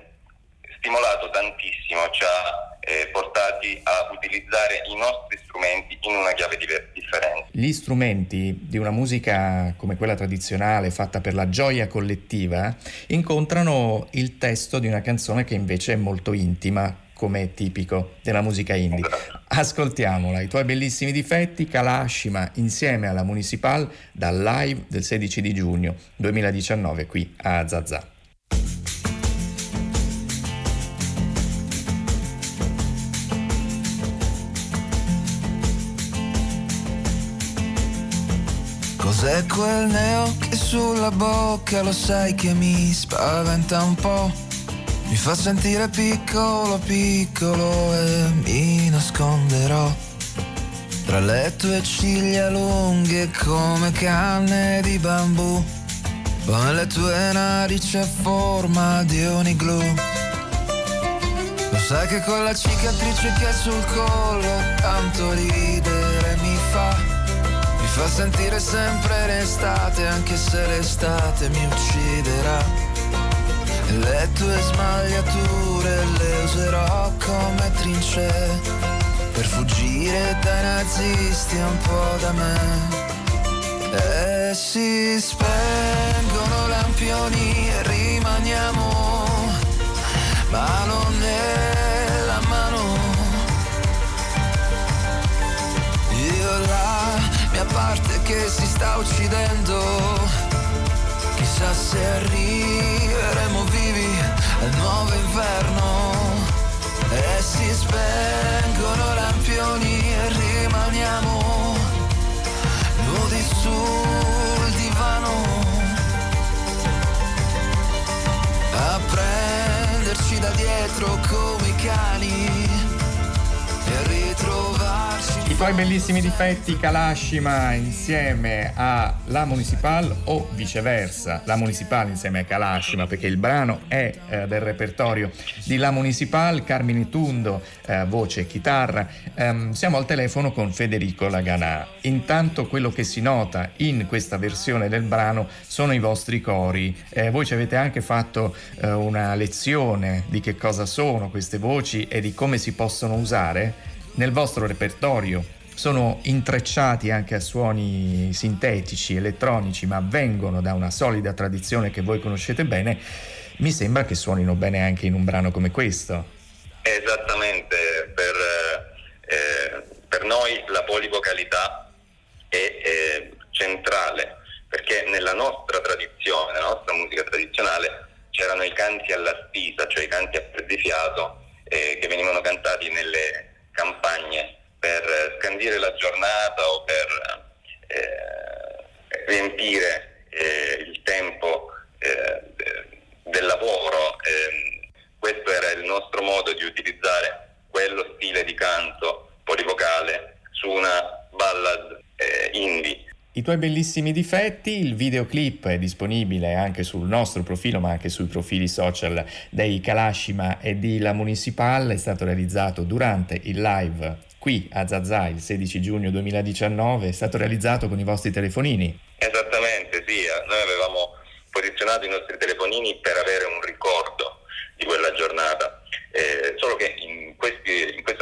stimolato tantissimo, ci ha eh, portati a utilizzare i nostri strumenti in una chiave diver- differente. Gli strumenti di una musica come quella tradizionale, fatta per la gioia collettiva, incontrano il testo di una canzone che invece è molto intima, come è tipico della musica indie. Ascoltiamola, i tuoi bellissimi difetti, Kalashima insieme alla Municipal dal live del 16 di giugno 2019 qui a Zazà. Cos'è quel neo che sulla bocca lo sai che mi spaventa un po'? Mi fa sentire piccolo, piccolo e mi nasconderò tra le tue ciglia lunghe come canne di bambù. Poi le tue narici a forma di uniglu. Lo sai che quella cicatrice che hai sul collo tanto ridere mi fa fa sentire sempre l'estate anche se l'estate mi ucciderà. Le tue smagliature le userò come trincee per fuggire dai nazisti un po' da me. E si spengono lampioni e rimaniamo mano nella mia parte che si sta uccidendo. Chissà se arriveremo vivi al nuovo inverno. E si spengono lampioni e rimaniamo nudi sul divano. A prenderci da dietro come i cani ritrovarci suoi bellissimi difetti Kalashima insieme a La Municipal o viceversa, La Municipal insieme a Kalashima perché il brano è eh, del repertorio di La Municipal, Carmine Tundo, eh, voce e chitarra. Um, siamo al telefono con Federico Laganà. Intanto quello che si nota in questa versione del brano sono i vostri cori. Eh, voi ci avete anche fatto eh, una lezione di che cosa sono queste voci e di come si possono usare nel vostro repertorio sono intrecciati anche a suoni sintetici, elettronici, ma vengono da una solida tradizione che voi conoscete bene, mi sembra che suonino bene anche in un brano come questo. Esattamente, per, eh, per noi la polivocalità è, è centrale, perché nella nostra tradizione, nella nostra musica tradizionale, c'erano i canti alla stisa, cioè i canti a perdifiato, eh, che venivano cantati nelle campagne per scandire la giornata o per eh, riempire eh, il tempo eh, del lavoro. Ehm, questo era il nostro modo di utilizzare quello stile di canto polivocale su una ballad eh, indie i tuoi bellissimi difetti, il videoclip è disponibile anche sul nostro profilo ma anche sui profili social dei Kalashima e di La Municipal, è stato realizzato durante il live qui a Zazà il 16 giugno 2019, è stato realizzato con i vostri telefonini. Esattamente, sì, noi avevamo posizionato i nostri telefonini per avere un ricordo di quella giornata. E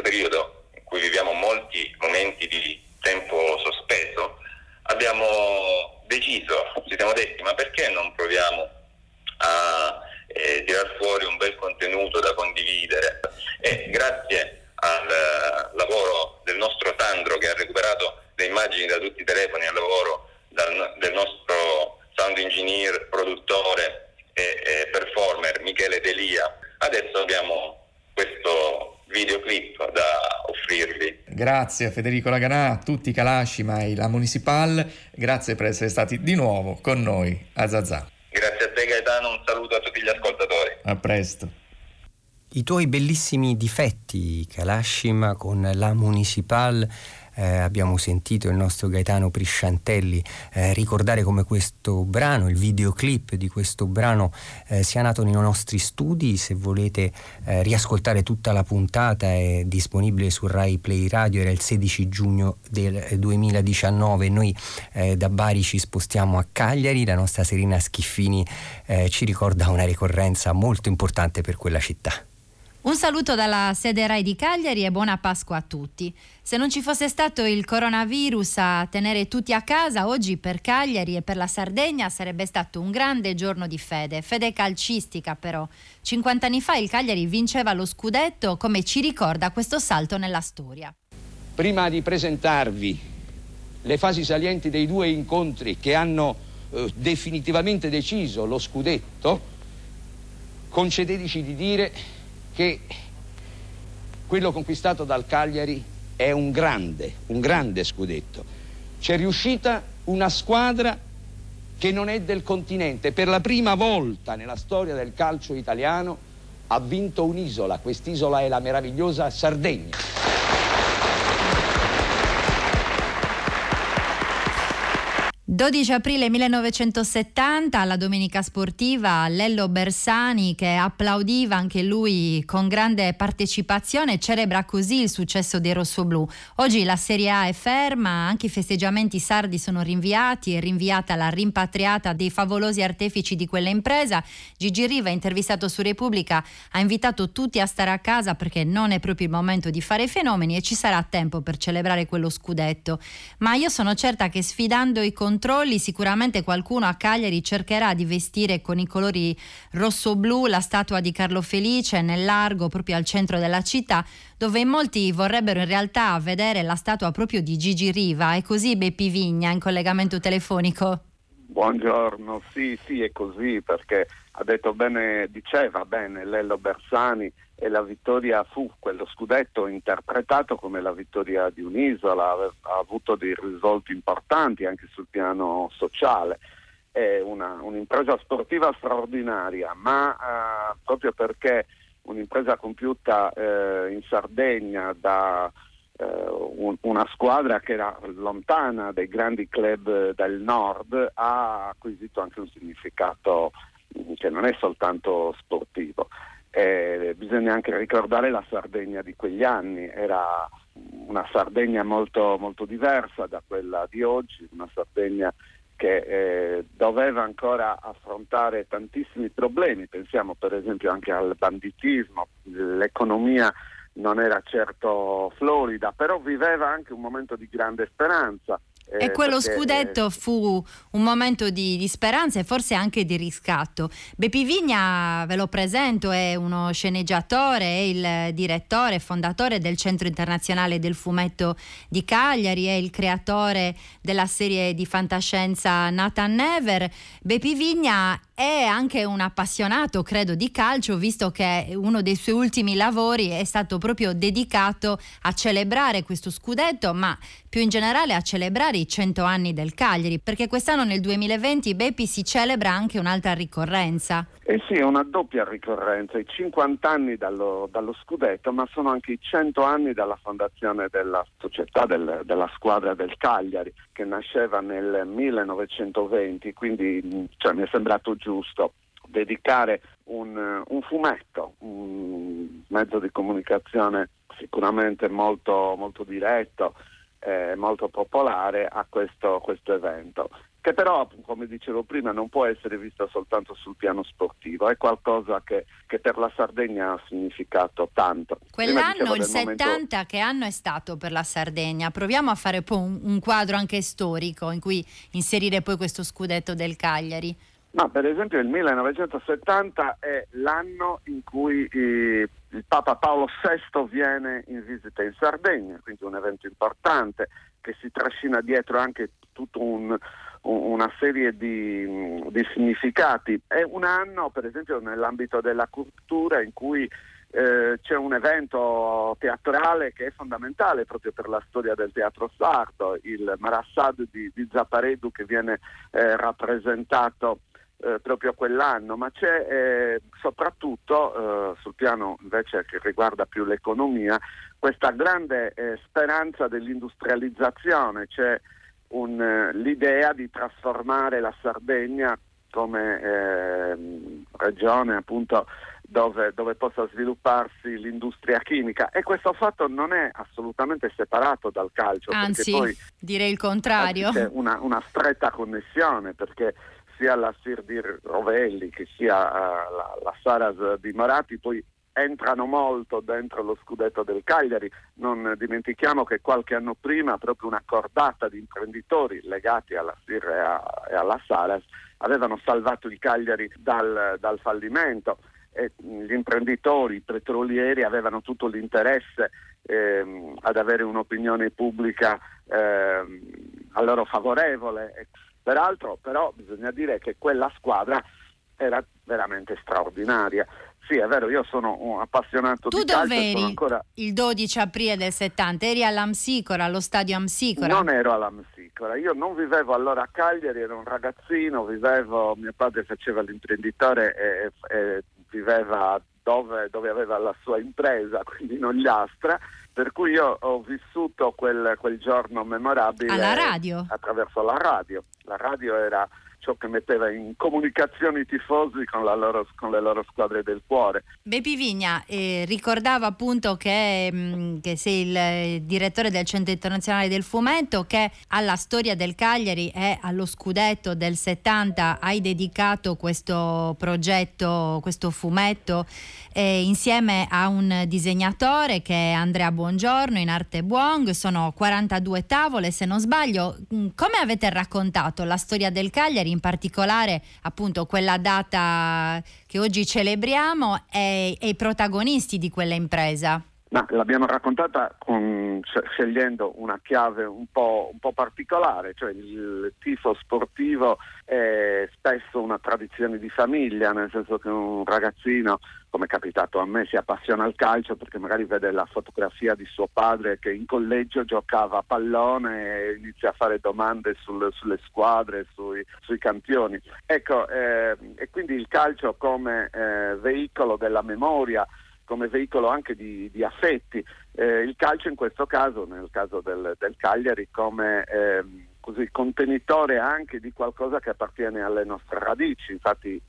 periodo in cui viviamo molti momenti di tempo sospeso, abbiamo deciso, ci siamo detti ma perché non proviamo a eh, tirar fuori un bel contenuto da condividere e grazie al uh, lavoro del nostro Sandro che ha recuperato le immagini da tutti i telefoni al lavoro dal, del nostro sound engineer, produttore e, e performer Michele Delia. Adesso abbiamo questo videoclip da offrirvi. Grazie a Federico Laganà, a tutti i Kalashima e la Municipal, grazie per essere stati di nuovo con noi a Zazà. Grazie a te Gaetano, un saluto a tutti gli ascoltatori. A presto. I tuoi bellissimi difetti, Kalashima, con la Municipal eh, abbiamo sentito il nostro Gaetano Prisciantelli eh, ricordare come questo brano, il videoclip di questo brano eh, sia nato nei nostri studi, se volete eh, riascoltare tutta la puntata è disponibile su Rai Play Radio, era il 16 giugno del 2019, noi eh, da Bari ci spostiamo a Cagliari, la nostra Serena Schiffini eh, ci ricorda una ricorrenza molto importante per quella città. Un saluto dalla sede RAI di Cagliari e buona Pasqua a tutti. Se non ci fosse stato il coronavirus a tenere tutti a casa, oggi per Cagliari e per la Sardegna sarebbe stato un grande giorno di fede, fede calcistica però. 50 anni fa il Cagliari vinceva lo scudetto come ci ricorda questo salto nella storia. Prima di presentarvi le fasi salienti dei due incontri che hanno eh, definitivamente deciso lo scudetto, concedeteci di dire che quello conquistato dal Cagliari è un grande, un grande scudetto. C'è riuscita una squadra che non è del continente. Per la prima volta nella storia del calcio italiano ha vinto un'isola. Quest'isola è la meravigliosa Sardegna. 12 aprile 1970, alla Domenica Sportiva, Lello Bersani, che applaudiva anche lui con grande partecipazione, celebra così il successo dei rossoblù. Oggi la Serie A è ferma, anche i festeggiamenti sardi sono rinviati, è rinviata la rimpatriata dei favolosi artefici di quella impresa. Gigi Riva, intervistato su Repubblica, ha invitato tutti a stare a casa perché non è proprio il momento di fare fenomeni e ci sarà tempo per celebrare quello scudetto. Ma io sono certa che sfidando i controlli controlli. Sicuramente qualcuno a Cagliari cercherà di vestire con i colori rosso-blu la statua di Carlo Felice nel largo proprio al centro della città dove molti vorrebbero in realtà vedere la statua proprio di Gigi Riva. E così Beppi Vigna in collegamento telefonico. Buongiorno, sì, sì, è così perché ha detto bene, diceva bene Lello Bersani e la vittoria fu quello scudetto interpretato come la vittoria di un'isola, ha avuto dei risvolti importanti anche sul piano sociale. È una, un'impresa sportiva straordinaria, ma eh, proprio perché un'impresa compiuta eh, in Sardegna da eh, un, una squadra che era lontana dai grandi club del nord ha acquisito anche un significato che non è soltanto sportivo. Eh, bisogna anche ricordare la Sardegna di quegli anni, era una Sardegna molto, molto diversa da quella di oggi, una Sardegna che eh, doveva ancora affrontare tantissimi problemi, pensiamo per esempio anche al banditismo, l'economia non era certo florida, però viveva anche un momento di grande speranza e eh, quello perché, scudetto eh, fu un momento di, di, speranza e forse anche di riscatto. Bepi Vigna, ve lo presento, è uno sceneggiatore, è il direttore e fondatore del Centro Internazionale del Fumetto di Cagliari, è il creatore della serie di fantascienza Nathan Never. Bepi Vigna è anche un appassionato, credo, di calcio, visto che uno dei suoi ultimi lavori è stato proprio dedicato a celebrare questo scudetto, ma più in generale a celebrare i 100 anni del Cagliari, perché quest'anno nel 2020 Beppi si celebra anche un'altra ricorrenza. Eh sì, è una doppia ricorrenza, i 50 anni dallo, dallo, scudetto, ma sono anche i 100 anni dalla fondazione della società, del, della squadra del Cagliari, che nasceva nel 1920, quindi cioè, mi è sembrato giusto dedicare un, un, fumetto, un mezzo di comunicazione sicuramente molto, molto diretto, eh, molto popolare a questo, questo evento. Che però, come dicevo prima, non può essere vista soltanto sul piano sportivo, è qualcosa che, che per la Sardegna ha significato tanto. Quell'anno, il 70, momento... che anno è stato per la Sardegna? Proviamo a fare poi un, un quadro anche storico in cui inserire poi questo scudetto del Cagliari. No, per esempio il 1970 è l'anno in cui eh, il Papa Paolo VI viene in visita in Sardegna, quindi un evento importante che si trascina dietro anche tutta un, una serie di, di, significati. È un anno, per esempio, nell'ambito della cultura in cui eh, c'è un evento teatrale che è fondamentale proprio per la storia del teatro sardo, il Marassad di, di Zapparedu che viene eh, rappresentato eh, proprio quell'anno, ma c'è eh, soprattutto eh, sul piano invece che riguarda più l'economia questa grande eh, speranza dell'industrializzazione, c'è un, eh, l'idea di trasformare la Sardegna come ehm, regione appunto dove, dove, possa svilupparsi l'industria chimica e questo fatto non è assolutamente separato dal calcio. Anzi, poi, direi il contrario. C'è una, una stretta connessione perché sia la Sir di Rovelli che sia uh, la, la, Saras di Marati poi entrano molto dentro lo scudetto del Cagliari. Non dimentichiamo che qualche anno prima proprio una cordata di imprenditori legati alla Sir e, alla Saras avevano salvato il Cagliari dal, dal fallimento. E gli imprenditori, i petrolieri avevano tutto l'interesse ehm, ad avere un'opinione pubblica ehm, a loro favorevole Peraltro però bisogna dire che quella squadra era veramente straordinaria. Sì, è vero, io sono un appassionato tu di calcio. Tu dove eri ancora... il 12 aprile del 70? Eri all'Amsicora, allo stadio Amsicora? Non ero all'Amsicora, io non vivevo allora a Cagliari, ero un ragazzino, vivevo, mio padre faceva l'imprenditore e, e viveva dove, dove, aveva la sua impresa, quindi in Ogliastra, per cui io ho vissuto quel, quel giorno memorabile alla radio. attraverso la radio. La radio era ciò che metteva in comunicazione i tifosi con, loro, con le loro squadre del cuore. Bepi Vigna eh, ricordava appunto che, mh, mm, che, sei il eh, direttore del Centro Internazionale del Fumetto, che alla storia del Cagliari e allo scudetto del 70 hai dedicato questo progetto, questo fumetto eh, insieme a un disegnatore che è Andrea Buongiorno in arte Buong, sono 42 tavole se non sbaglio. Mm, come avete raccontato la storia del Cagliari, in particolare appunto quella data che oggi celebriamo e, e i protagonisti di quella impresa? Ma l'abbiamo raccontata con, scegliendo una chiave un po', un po', particolare, cioè il tifo sportivo è spesso una tradizione di famiglia, nel senso che un ragazzino, come è capitato a me, si appassiona al calcio perché magari vede la fotografia di suo padre che in collegio giocava a pallone e inizia a fare domande sul, sulle squadre, sui, sui campioni. Ecco, eh, e quindi il calcio come eh, veicolo della memoria come veicolo anche di, di affetti. Eh, il calcio in questo caso, nel caso del, del Cagliari, come eh, così, contenitore anche di qualcosa che appartiene alle nostre radici. Infatti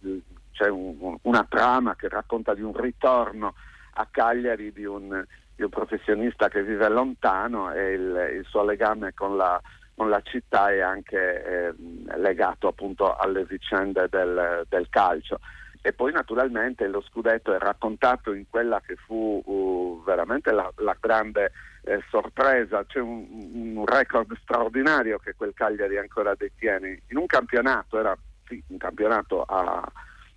c'è un, una trama che racconta di un ritorno a Cagliari di un, di un professionista che vive lontano e il, il suo legame con la, con la città è anche eh, legato appunto alle vicende del, del calcio e poi naturalmente lo scudetto è raccontato in quella che fu uh, veramente la, la grande eh, sorpresa, c'è un, un, record straordinario che quel Cagliari ancora detiene. In un campionato, era sì, un campionato a,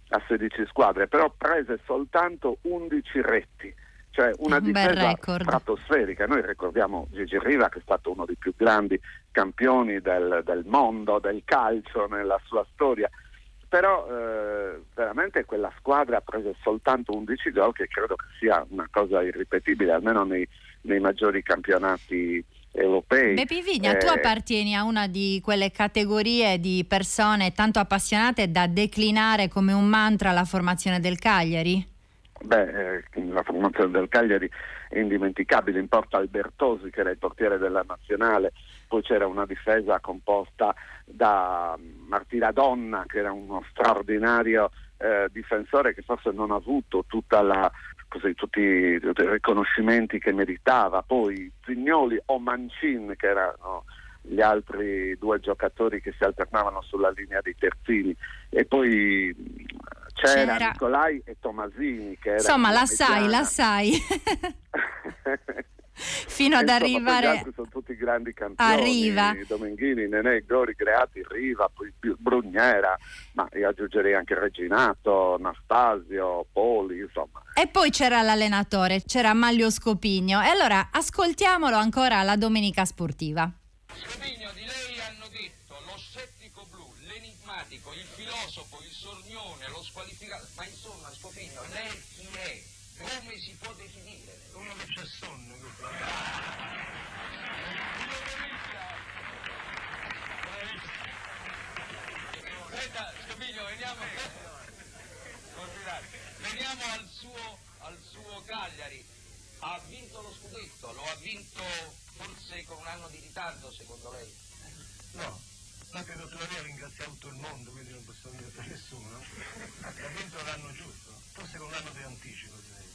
a 16 squadre, però prese soltanto 11 retti cioè una un difesa stratosferica. Noi ricordiamo Gigi Riva che è stato uno dei più grandi campioni del, del mondo, del calcio nella sua storia. Però eh, veramente quella squadra ha preso soltanto 11 gol che credo che sia una cosa irripetibile almeno nei, nei maggiori campionati europei. Bepi Vigna, eh, tu appartieni a una di quelle categorie di persone tanto appassionate da declinare come un mantra la formazione del Cagliari? Beh, eh, la formazione del Cagliari è indimenticabile, in porta Albertosi che era il portiere della nazionale, poi c'era una difesa composta da Martiradonna che era uno straordinario eh, difensore che forse non ha avuto la, così, tutti, i riconoscimenti che meritava, poi Zignoli o Mancin che erano gli altri due giocatori che si alternavano sulla linea dei terzini. E poi c'era, c'era. Nicolai e Tomasini che insomma la sai, la sai. Fino ad arrivare grandi campioni arriva. Domenghini, Nenè, Gori, Creati, Riva poi Brugnera ma io aggiungerei anche Reginato Anastasio, Poli insomma. E poi c'era l'allenatore c'era Maglio Scopigno. E allora ascoltiamolo ancora la domenica sportiva. Scopigno di lei hanno detto lo scettico blu l'enigmatico, il filosofo il sornione, lo squalificato ma insomma Scopigno lei chi è? come si può definire? uno che c'è sonno Aspetta, Scopiglio, veniamo, veniamo al, suo, al suo Cagliari. Ha vinto lo scudetto, lo ha vinto forse con un anno di ritardo secondo lei? No, che lei ringrazia tutto il mondo, quindi non possiamo dire per nessuno. Ha vinto l'anno giusto, forse con un anno di anticipo direi.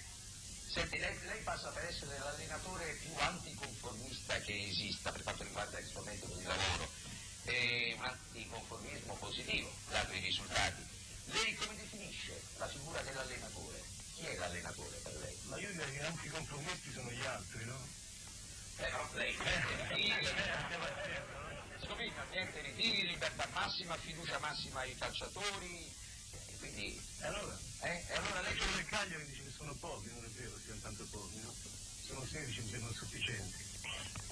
Senti, lei, lei, passa per essere l'allenatore più anticonformista che esista per quanto riguarda il suo metodo di lavoro è un anticonformismo positivo, dato i risultati. Lei come definisce la figura dell'allenatore? Chi è l'allenatore per lei? Ma io direi che anticonformisti sono gli altri, no? Eh, però lei niente ritiri, Scopino, niente ritiri, libertà massima, fiducia massima ai calciatori, e quindi... E allora? Eh? E allora lei... Sono del Cagliari dice che sono pochi, non è vero, siano tanto pochi, no? Sono 16, mi sembrano sufficienti.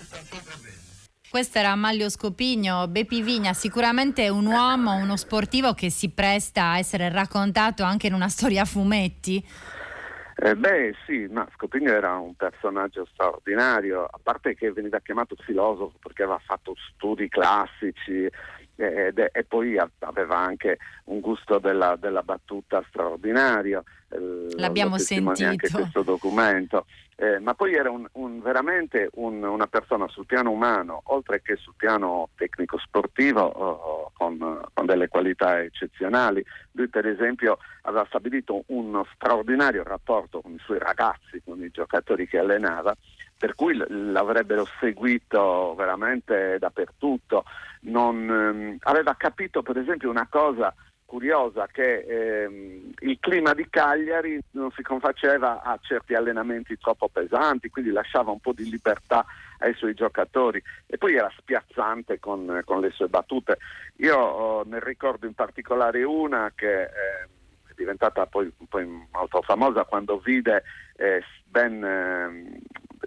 Sta sempre bene. Questo era Maglio Scopigno, Bepi Vigna, sicuramente un uomo, uno sportivo che si presta a essere raccontato anche in una storia a fumetti. Eh beh sì, ma Scopigno era un personaggio straordinario, a parte che veniva chiamato filosofo perché aveva fatto studi classici ed, e poi aveva anche un gusto della, della battuta straordinario. Eh, L'abbiamo sentito. anche questo documento. Eh, ma poi era un, un, veramente un, una persona sul piano umano, oltre che sul piano tecnico-sportivo, oh, con, con, delle qualità eccezionali. Lui per esempio aveva stabilito uno straordinario rapporto con i suoi ragazzi, con i giocatori che allenava, per cui l'avrebbero seguito veramente dappertutto. Non, ehm, aveva capito per esempio una cosa curiosa che ehm, il clima di Cagliari non si confaceva a certi allenamenti troppo pesanti, quindi lasciava un po' di libertà ai suoi giocatori e poi era spiazzante con, con le sue battute. Io oh, ne ricordo in particolare una che eh, è diventata poi, poi molto famosa quando vide eh, ben eh,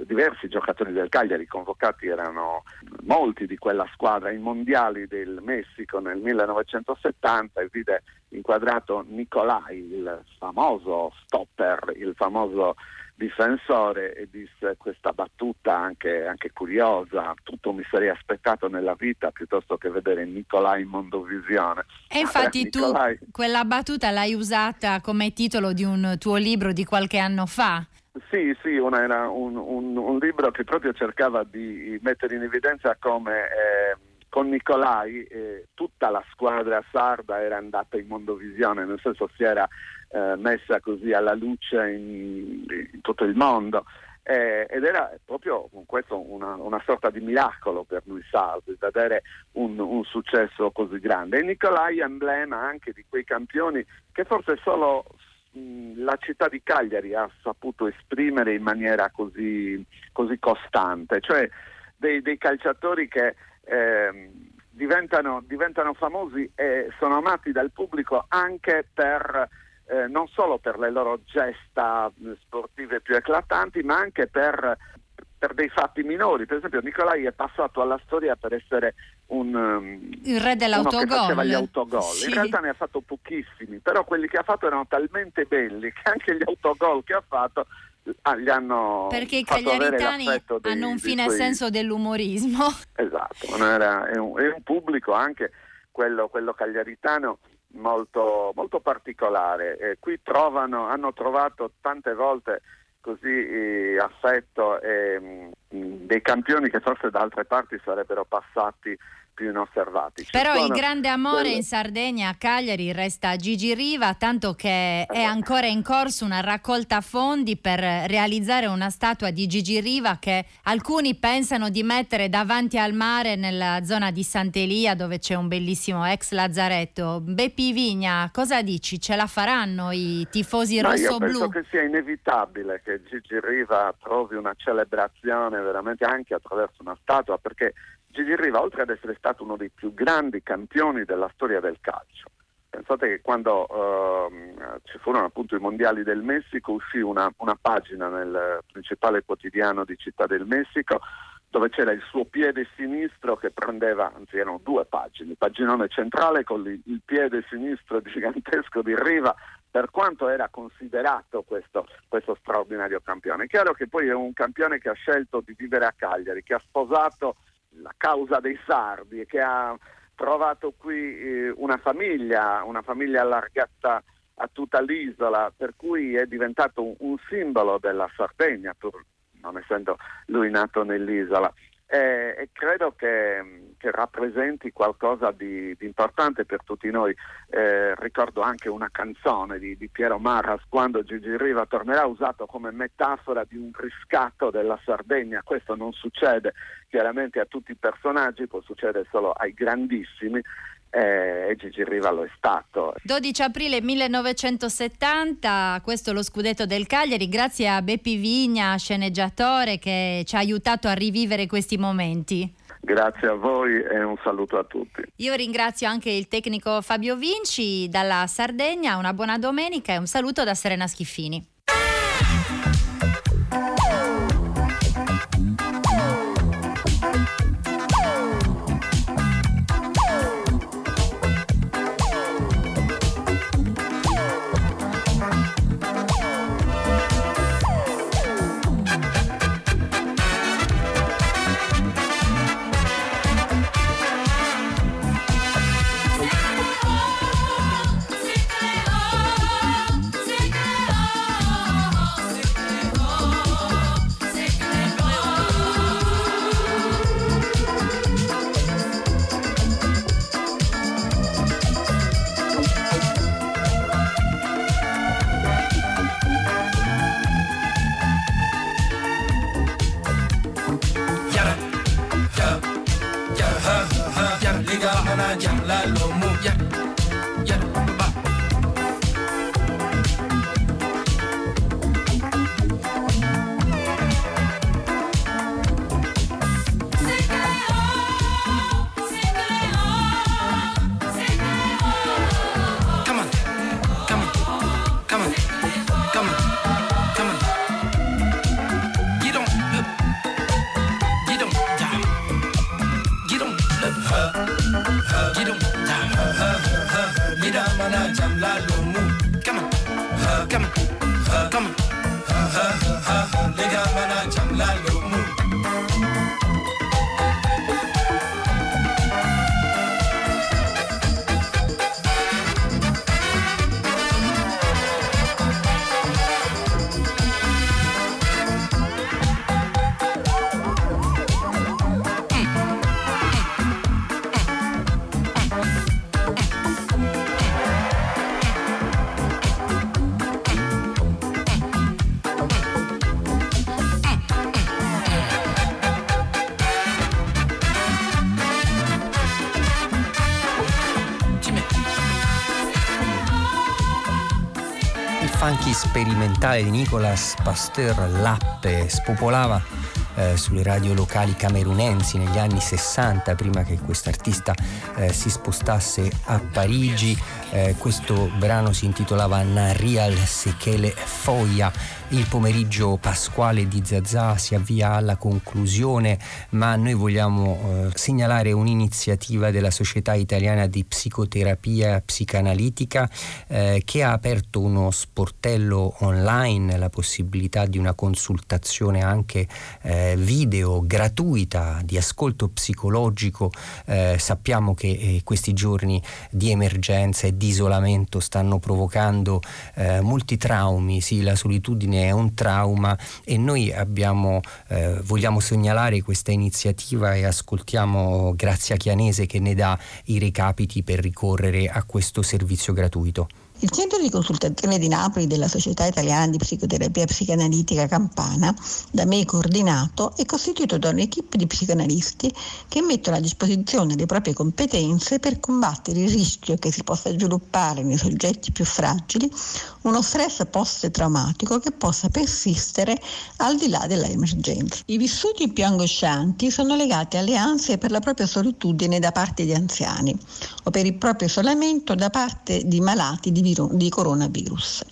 diversi giocatori del Cagliari convocati erano molti di quella squadra ai mondiali del Messico nel 1970 e vide inquadrato Nicolai, il famoso stopper, il famoso difensore e disse questa battuta anche, anche, curiosa, tutto mi sarei aspettato nella vita piuttosto che vedere Nicolai in Mondovisione. E infatti eh, tu Nicolai... quella battuta l'hai usata come titolo di un tuo libro di qualche anno fa. Sì, sì, una, era un, un, un, libro che proprio cercava di mettere in evidenza come eh, con Nicolai eh, tutta la squadra sarda era andata in mondovisione, nel senso si era eh, messa così alla luce in, in tutto il mondo. Eh, ed era proprio questo una, una, sorta di miracolo per noi sardi, vedere un, un, successo così grande. E Nicolai è emblema anche di quei campioni che forse solo la città di Cagliari ha saputo esprimere in maniera così, così costante, cioè dei, dei calciatori che eh, diventano, diventano, famosi e sono amati dal pubblico anche per, eh, non solo per le loro gesta sportive più eclatanti, ma anche per per dei fatti minori. Per esempio, Nicolai è passato alla storia per essere un um, il re dell'autogol. Uno che faceva gli autogol. Sì. In realtà ne ha fatto pochissimi, però quelli che ha fatto erano talmente belli che anche gli autogol che ha fatto ah, gli hanno perché i cagliaritani dei, hanno un fine suoi... senso dell'umorismo. Esatto, era, è, un, è, un, pubblico anche quello, quello cagliaritano molto, molto particolare. Eh, qui trovano, hanno trovato tante volte così eh, affetto e, dei campioni che forse da altre parti sarebbero passati più inosservati. Ci Però il grande amore delle- in Sardegna, a Cagliari, resta Gigi Riva, tanto che è ancora in corso una raccolta fondi per realizzare una statua di Gigi Riva che alcuni pensano di mettere davanti al mare nella zona di Sant'Elia dove c'è un bellissimo ex lazzaretto. Beppi Vigna, cosa dici? Ce la faranno i tifosi io rossoblu? penso che sia inevitabile che Gigi Riva trovi una celebrazione veramente anche attraverso una statua, perché Gigi Riva, oltre ad essere stato uno dei più grandi campioni della storia del calcio, pensate che quando ehm, ci furono appunto i mondiali del Messico uscì una, una pagina nel principale quotidiano di Città del Messico dove c'era il suo piede sinistro che prendeva, anzi erano due pagine, il paginone centrale con il, piede sinistro gigantesco di Riva, per quanto era considerato questo, questo straordinario campione. È chiaro che poi è un campione che ha scelto di vivere a Cagliari, che ha sposato la causa dei sardi che ha trovato qui eh, una famiglia, una famiglia allargata a tutta l'isola, per cui è diventato un simbolo della Sardegna, pur non essendo lui nato nell'isola. E, e credo che, che rappresenti qualcosa di, di importante per tutti noi. Eh, ricordo anche una canzone di, di Piero Maras quando Gigi Riva tornerà usato come metafora di un riscatto della Sardegna. Questo non succede chiaramente a tutti i personaggi, può succedere solo ai grandissimi eh, e Gigi Riva lo è stato. 12 aprile 1970, questo è lo scudetto del Cagliari, grazie a Beppi Vigna, sceneggiatore, che ci ha aiutato a rivivere questi momenti. Grazie a voi e un saluto a tutti. Io ringrazio anche il tecnico Fabio Vinci dalla Sardegna, una buona domenica e un saluto da Serena Schiffini. Sperimentale di Nicolas Pasteur Lappe spopolava eh, sulle radio locali camerunensi negli anni 60 prima che quest'artista eh, si spostasse a Parigi. Eh, questo brano si intitolava Narial Sekele Foia. Il pomeriggio pasquale di Zazà si avvia alla conclusione, ma noi vogliamo eh, segnalare un'iniziativa della Società Italiana di Psicoterapia Psicanalitica eh, che ha aperto uno sportello online, la possibilità di una consultazione anche eh, video gratuita di ascolto psicologico. Eh, sappiamo che eh, questi giorni di emergenza e di isolamento stanno provocando eh, molti traumi, sì, la solitudine è un trauma e noi abbiamo, eh, vogliamo segnalare questa iniziativa e ascoltiamo Grazia Chianese che ne dà i recapiti per ricorrere a questo servizio gratuito. Il centro di consultazione di Napoli della Società Italiana di Psicoterapia Psicanalitica Campana, da me coordinato, è costituito da un'equipe di psicanalisti che mettono a disposizione le proprie competenze per combattere il rischio che si possa sviluppare nei soggetti più fragili uno stress post-traumatico che possa persistere al di là dell'emergenza. I vissuti più angoscianti sono legati alle ansie per la propria solitudine da parte di anziani o per il proprio isolamento da parte di malati di di coronavirus.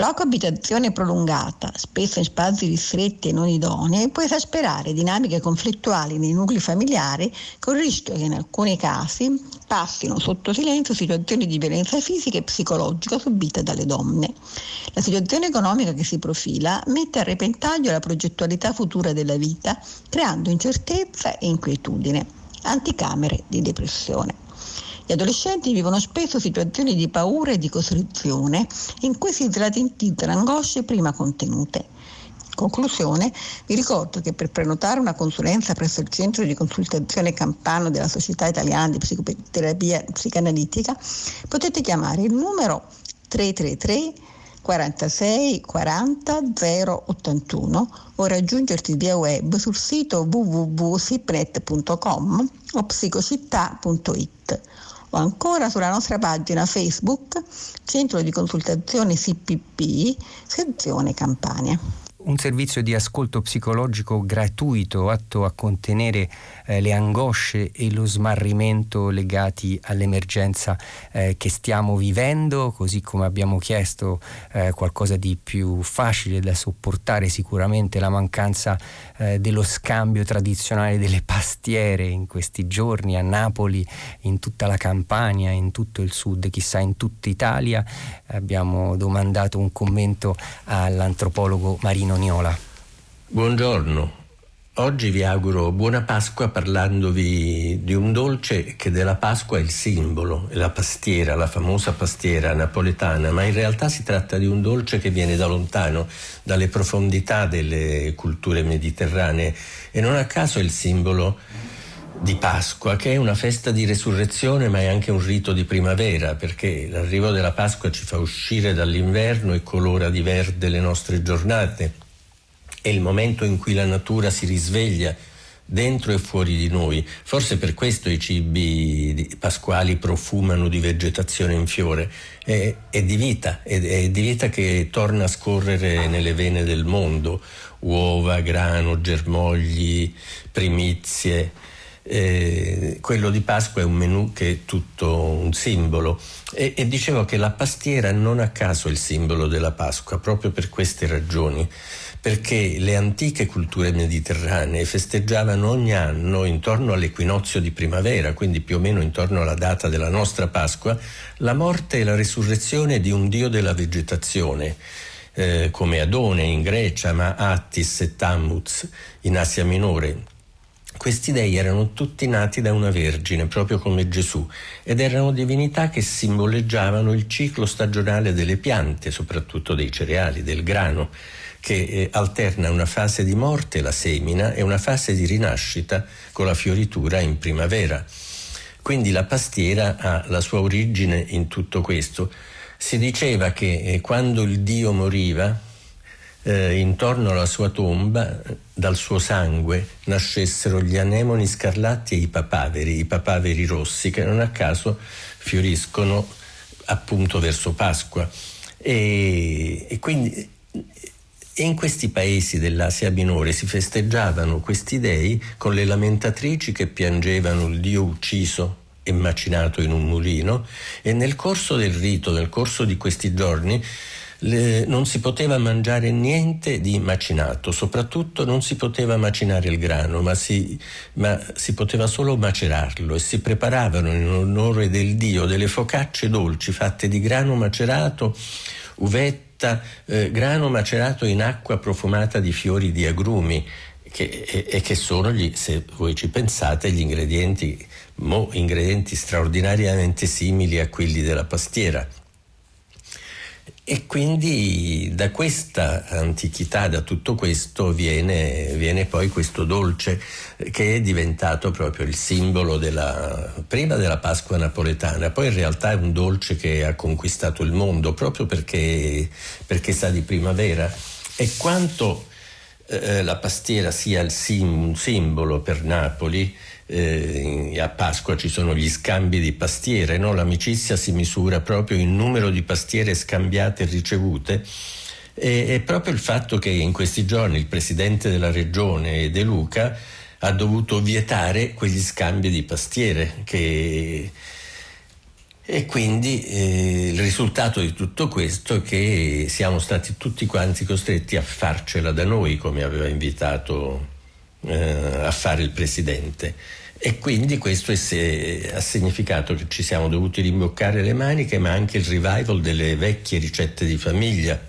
La coabitazione prolungata, spesso in spazi ristretti e non idonei, può esasperare dinamiche conflittuali nei nuclei familiari con il rischio che in alcuni casi passino sotto silenzio situazioni di violenza fisica e psicologica subite dalle donne. La situazione economica che si profila mette a repentaglio la progettualità futura della vita, creando incertezza e inquietudine, anticamere di depressione. Gli adolescenti vivono spesso situazioni di paura e di costrizione in cui si slatentizzano angosce prima contenute. In conclusione, vi ricordo che per prenotare una consulenza presso il centro di consultazione campano della Società Italiana di Psicoterapia Psicanalitica potete chiamare il numero 333 46 40 081 o raggiungerti via web sul sito www.sipnet.com o psicocittà.it o ancora sulla nostra pagina Facebook Centro di Consultazione CPP, sezione Campania. Un servizio di ascolto psicologico gratuito atto a contenere eh, le angosce e lo smarrimento legati all'emergenza eh, che stiamo vivendo, così come abbiamo chiesto eh, qualcosa di più facile da sopportare, sicuramente la mancanza eh, dello scambio tradizionale delle pastiere in questi giorni a Napoli, in tutta la Campania, in tutto il sud, chissà in tutta Italia. Abbiamo domandato un commento all'antropologo Marino Noniola. Buongiorno. Oggi vi auguro buona Pasqua parlandovi di un dolce che della Pasqua è il simbolo, la pastiera, la famosa pastiera napoletana, ma in realtà si tratta di un dolce che viene da lontano, dalle profondità delle culture mediterranee e non a caso è il simbolo di Pasqua, che è una festa di resurrezione ma è anche un rito di primavera, perché l'arrivo della Pasqua ci fa uscire dall'inverno e colora di verde le nostre giornate. È il momento in cui la natura si risveglia dentro e fuori di noi. Forse per questo i cibi pasquali profumano di vegetazione in fiore. È, è di vita, è, è di vita che torna a scorrere nelle vene del mondo. Uova, grano, germogli, primizie eh, quello di Pasqua è un menù che è tutto un simbolo e, e, dicevo che la pastiera non a caso è il simbolo della Pasqua, proprio per queste ragioni, perché le antiche culture mediterranee festeggiavano ogni anno intorno all'equinozio di primavera, quindi più o meno intorno alla data della nostra Pasqua, la morte e la risurrezione di un dio della vegetazione. Eh, come Adone in Grecia, ma Attis e Tammuz in Asia Minore, questi dei erano tutti nati da una vergine, proprio come Gesù, ed erano divinità che simboleggiavano il ciclo stagionale delle piante, soprattutto dei cereali, del grano, che eh, alterna una fase di morte, la semina, e una fase di rinascita con la fioritura in primavera. Quindi la pastiera ha la sua origine in tutto questo. Si diceva che eh, quando il Dio moriva, eh, intorno alla sua tomba, dal suo sangue, nascessero gli anemoni scarlatti e i papaveri, i papaveri rossi, che non a caso fioriscono appunto verso Pasqua. E, e quindi in questi paesi dell'Asia minore si festeggiavano questi dei con le lamentatrici che piangevano il Dio ucciso e macinato in un mulino e nel corso del rito, nel corso di questi giorni, le, non si poteva mangiare niente di macinato, soprattutto non si poteva macinare il grano, ma si, ma si poteva solo macerarlo e si preparavano in onore del dio delle focacce dolci fatte di grano macerato, uvetta, eh, grano macerato in acqua profumata di fiori di agrumi che, e, e, che sono, gli, se voi ci pensate, gli ingredienti, mo, ingredienti straordinariamente simili a quelli della pastiera. E quindi da questa antichità, da tutto questo, viene, viene, poi questo dolce che è diventato proprio il simbolo della, prima della Pasqua napoletana, poi in realtà è un dolce che ha conquistato il mondo proprio perché, perché sa di primavera. E quanto eh, la pastiera sia sim, un simbolo per Napoli, eh, a Pasqua ci sono gli scambi di pastiere, no? l'amicizia si misura proprio in numero di pastiere scambiate e ricevute. E, è proprio il fatto che in questi giorni il presidente della regione De Luca ha dovuto vietare quegli scambi di pastiere che e quindi eh, il risultato di tutto questo è che siamo stati tutti quanti costretti a farcela da noi, come aveva invitato eh, a fare il Presidente. E quindi questo è, ha significato che ci siamo dovuti rimboccare le maniche, ma anche il revival delle vecchie ricette di famiglia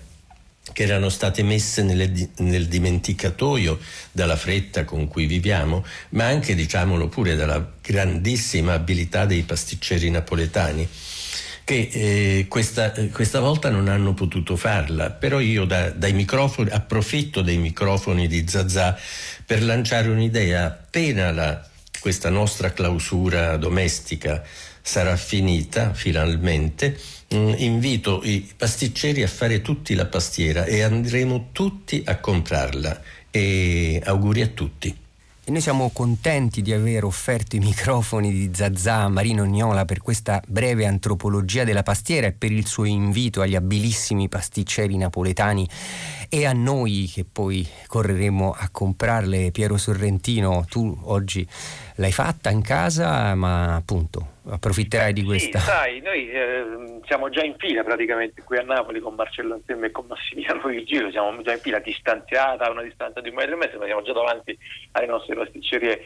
che erano state messe nelle, nel dimenticatoio dalla fretta con cui viviamo, ma anche, diciamolo pure, dalla grandissima abilità dei pasticceri napoletani che eh, questa, questa, volta non hanno potuto farla, però io da, dai microfoni, approfitto dei microfoni di Zazà per lanciare un'idea. Appena la, questa nostra clausura domestica sarà finita finalmente Mm, invito i pasticceri a fare tutti la pastiera e andremo tutti a comprarla e auguri a tutti. E noi siamo contenti di aver offerto i microfoni di Zazà Marino Gnola per questa breve antropologia della pastiera e per il suo invito agli abilissimi pasticceri napoletani e a noi che poi correremo a comprarle. Piero Sorrentino, tu oggi l'hai fatta in casa, ma appunto approfitterai di questa. Sì, sai, noi eh, siamo già in fila praticamente qui a Napoli con Marcello Anselmo e con Massimiliano Virgilio, siamo già in fila distanziata a una distanza di un metro e mezzo, ma siamo già davanti alle nostre pasticcerie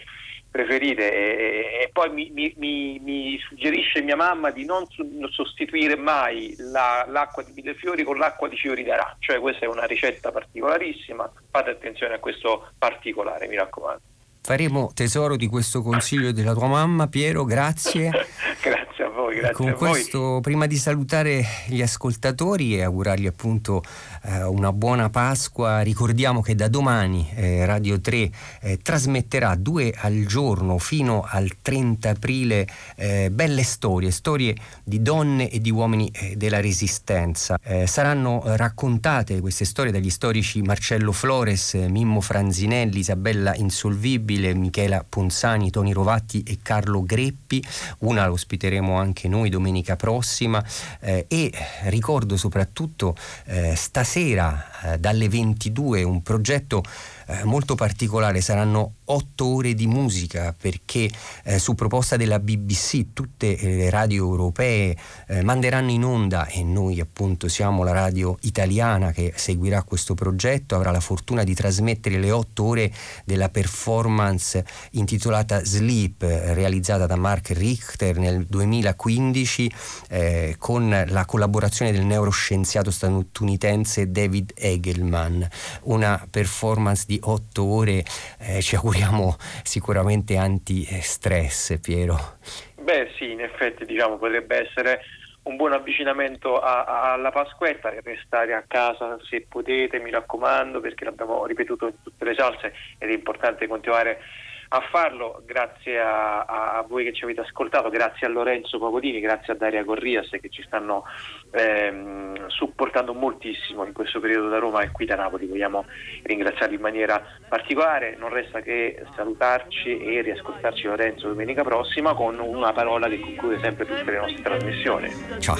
preferite e, e poi mi, mi, mi, suggerisce mia mamma di non sostituire mai la, l'acqua di millefiori con l'acqua di fiori d'arancio, cioè questa è una ricetta particolarissima, fate attenzione a questo particolare, mi raccomando. Faremo tesoro di questo consiglio della tua mamma, Piero, grazie. grazie a voi, grazie Con a questo, voi. prima di salutare gli ascoltatori e augurargli appunto eh, una buona Pasqua, ricordiamo che da domani eh, Radio 3 eh, trasmetterà due al giorno fino al 30 aprile eh, belle storie, storie di donne e di uomini eh, della Resistenza. Eh, saranno raccontate queste storie dagli storici Marcello Flores, Mimmo Franzinelli, Isabella Insolvibile, Stabile, Michela Ponzani, Toni Rovatti e Carlo Greppi. Una lo ospiteremo anche noi domenica prossima eh, e ricordo soprattutto eh, stasera eh, dalle 22 un progetto eh, molto particolare, saranno otto ore di musica perché eh, su proposta della BBC tutte eh, le radio europee eh, manderanno in onda e noi appunto siamo la radio italiana che seguirà questo progetto, avrà la fortuna di trasmettere le otto ore della performance intitolata Sleep realizzata da Mark Richter nel 2015 eh, con la collaborazione del neuroscienziato statunitense David Egelman, una performance di otto ore eh, ci auguriamo auguriamo sicuramente anti-stress, Piero. Beh sì, in effetti diciamo, potrebbe essere un buon avvicinamento a, a, alla Pasquetta, restare a casa se potete, mi raccomando, perché l'abbiamo ripetuto in tutte le salse ed è importante continuare a farlo, grazie a, a, voi che ci avete ascoltato, grazie a Lorenzo Pagodini, grazie a Daria Corrias che ci stanno ehm, supportando moltissimo in questo periodo da Roma e qui da Napoli. Vogliamo ringraziarli in maniera particolare, non resta che salutarci e riascoltarci Lorenzo domenica prossima con una parola che conclude sempre tutte le nostre trasmissioni. Ciao.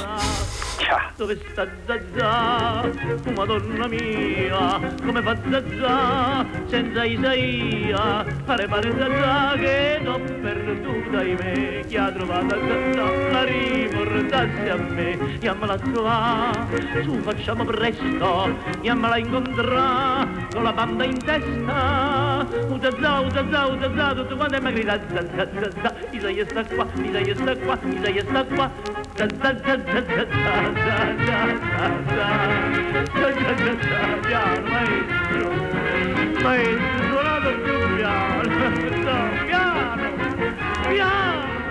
Ciao. Dove sta Zazà? Madonna mia, come fa Zazà senza Isaia? Pare pare cosa già che t'ho perduta in me chi ha trovato la riportasse a me andiamola a trovare su facciamo presto andiamola a incontrare con la banda in testa utazza utazza utazza tutto quanto è ma grida za za za za Isaia sta qua Isaia sta qua Isaia sta qua za za za za za za za za za za za za za piano maestro maestro suonato più piano Cristo, piano, piano.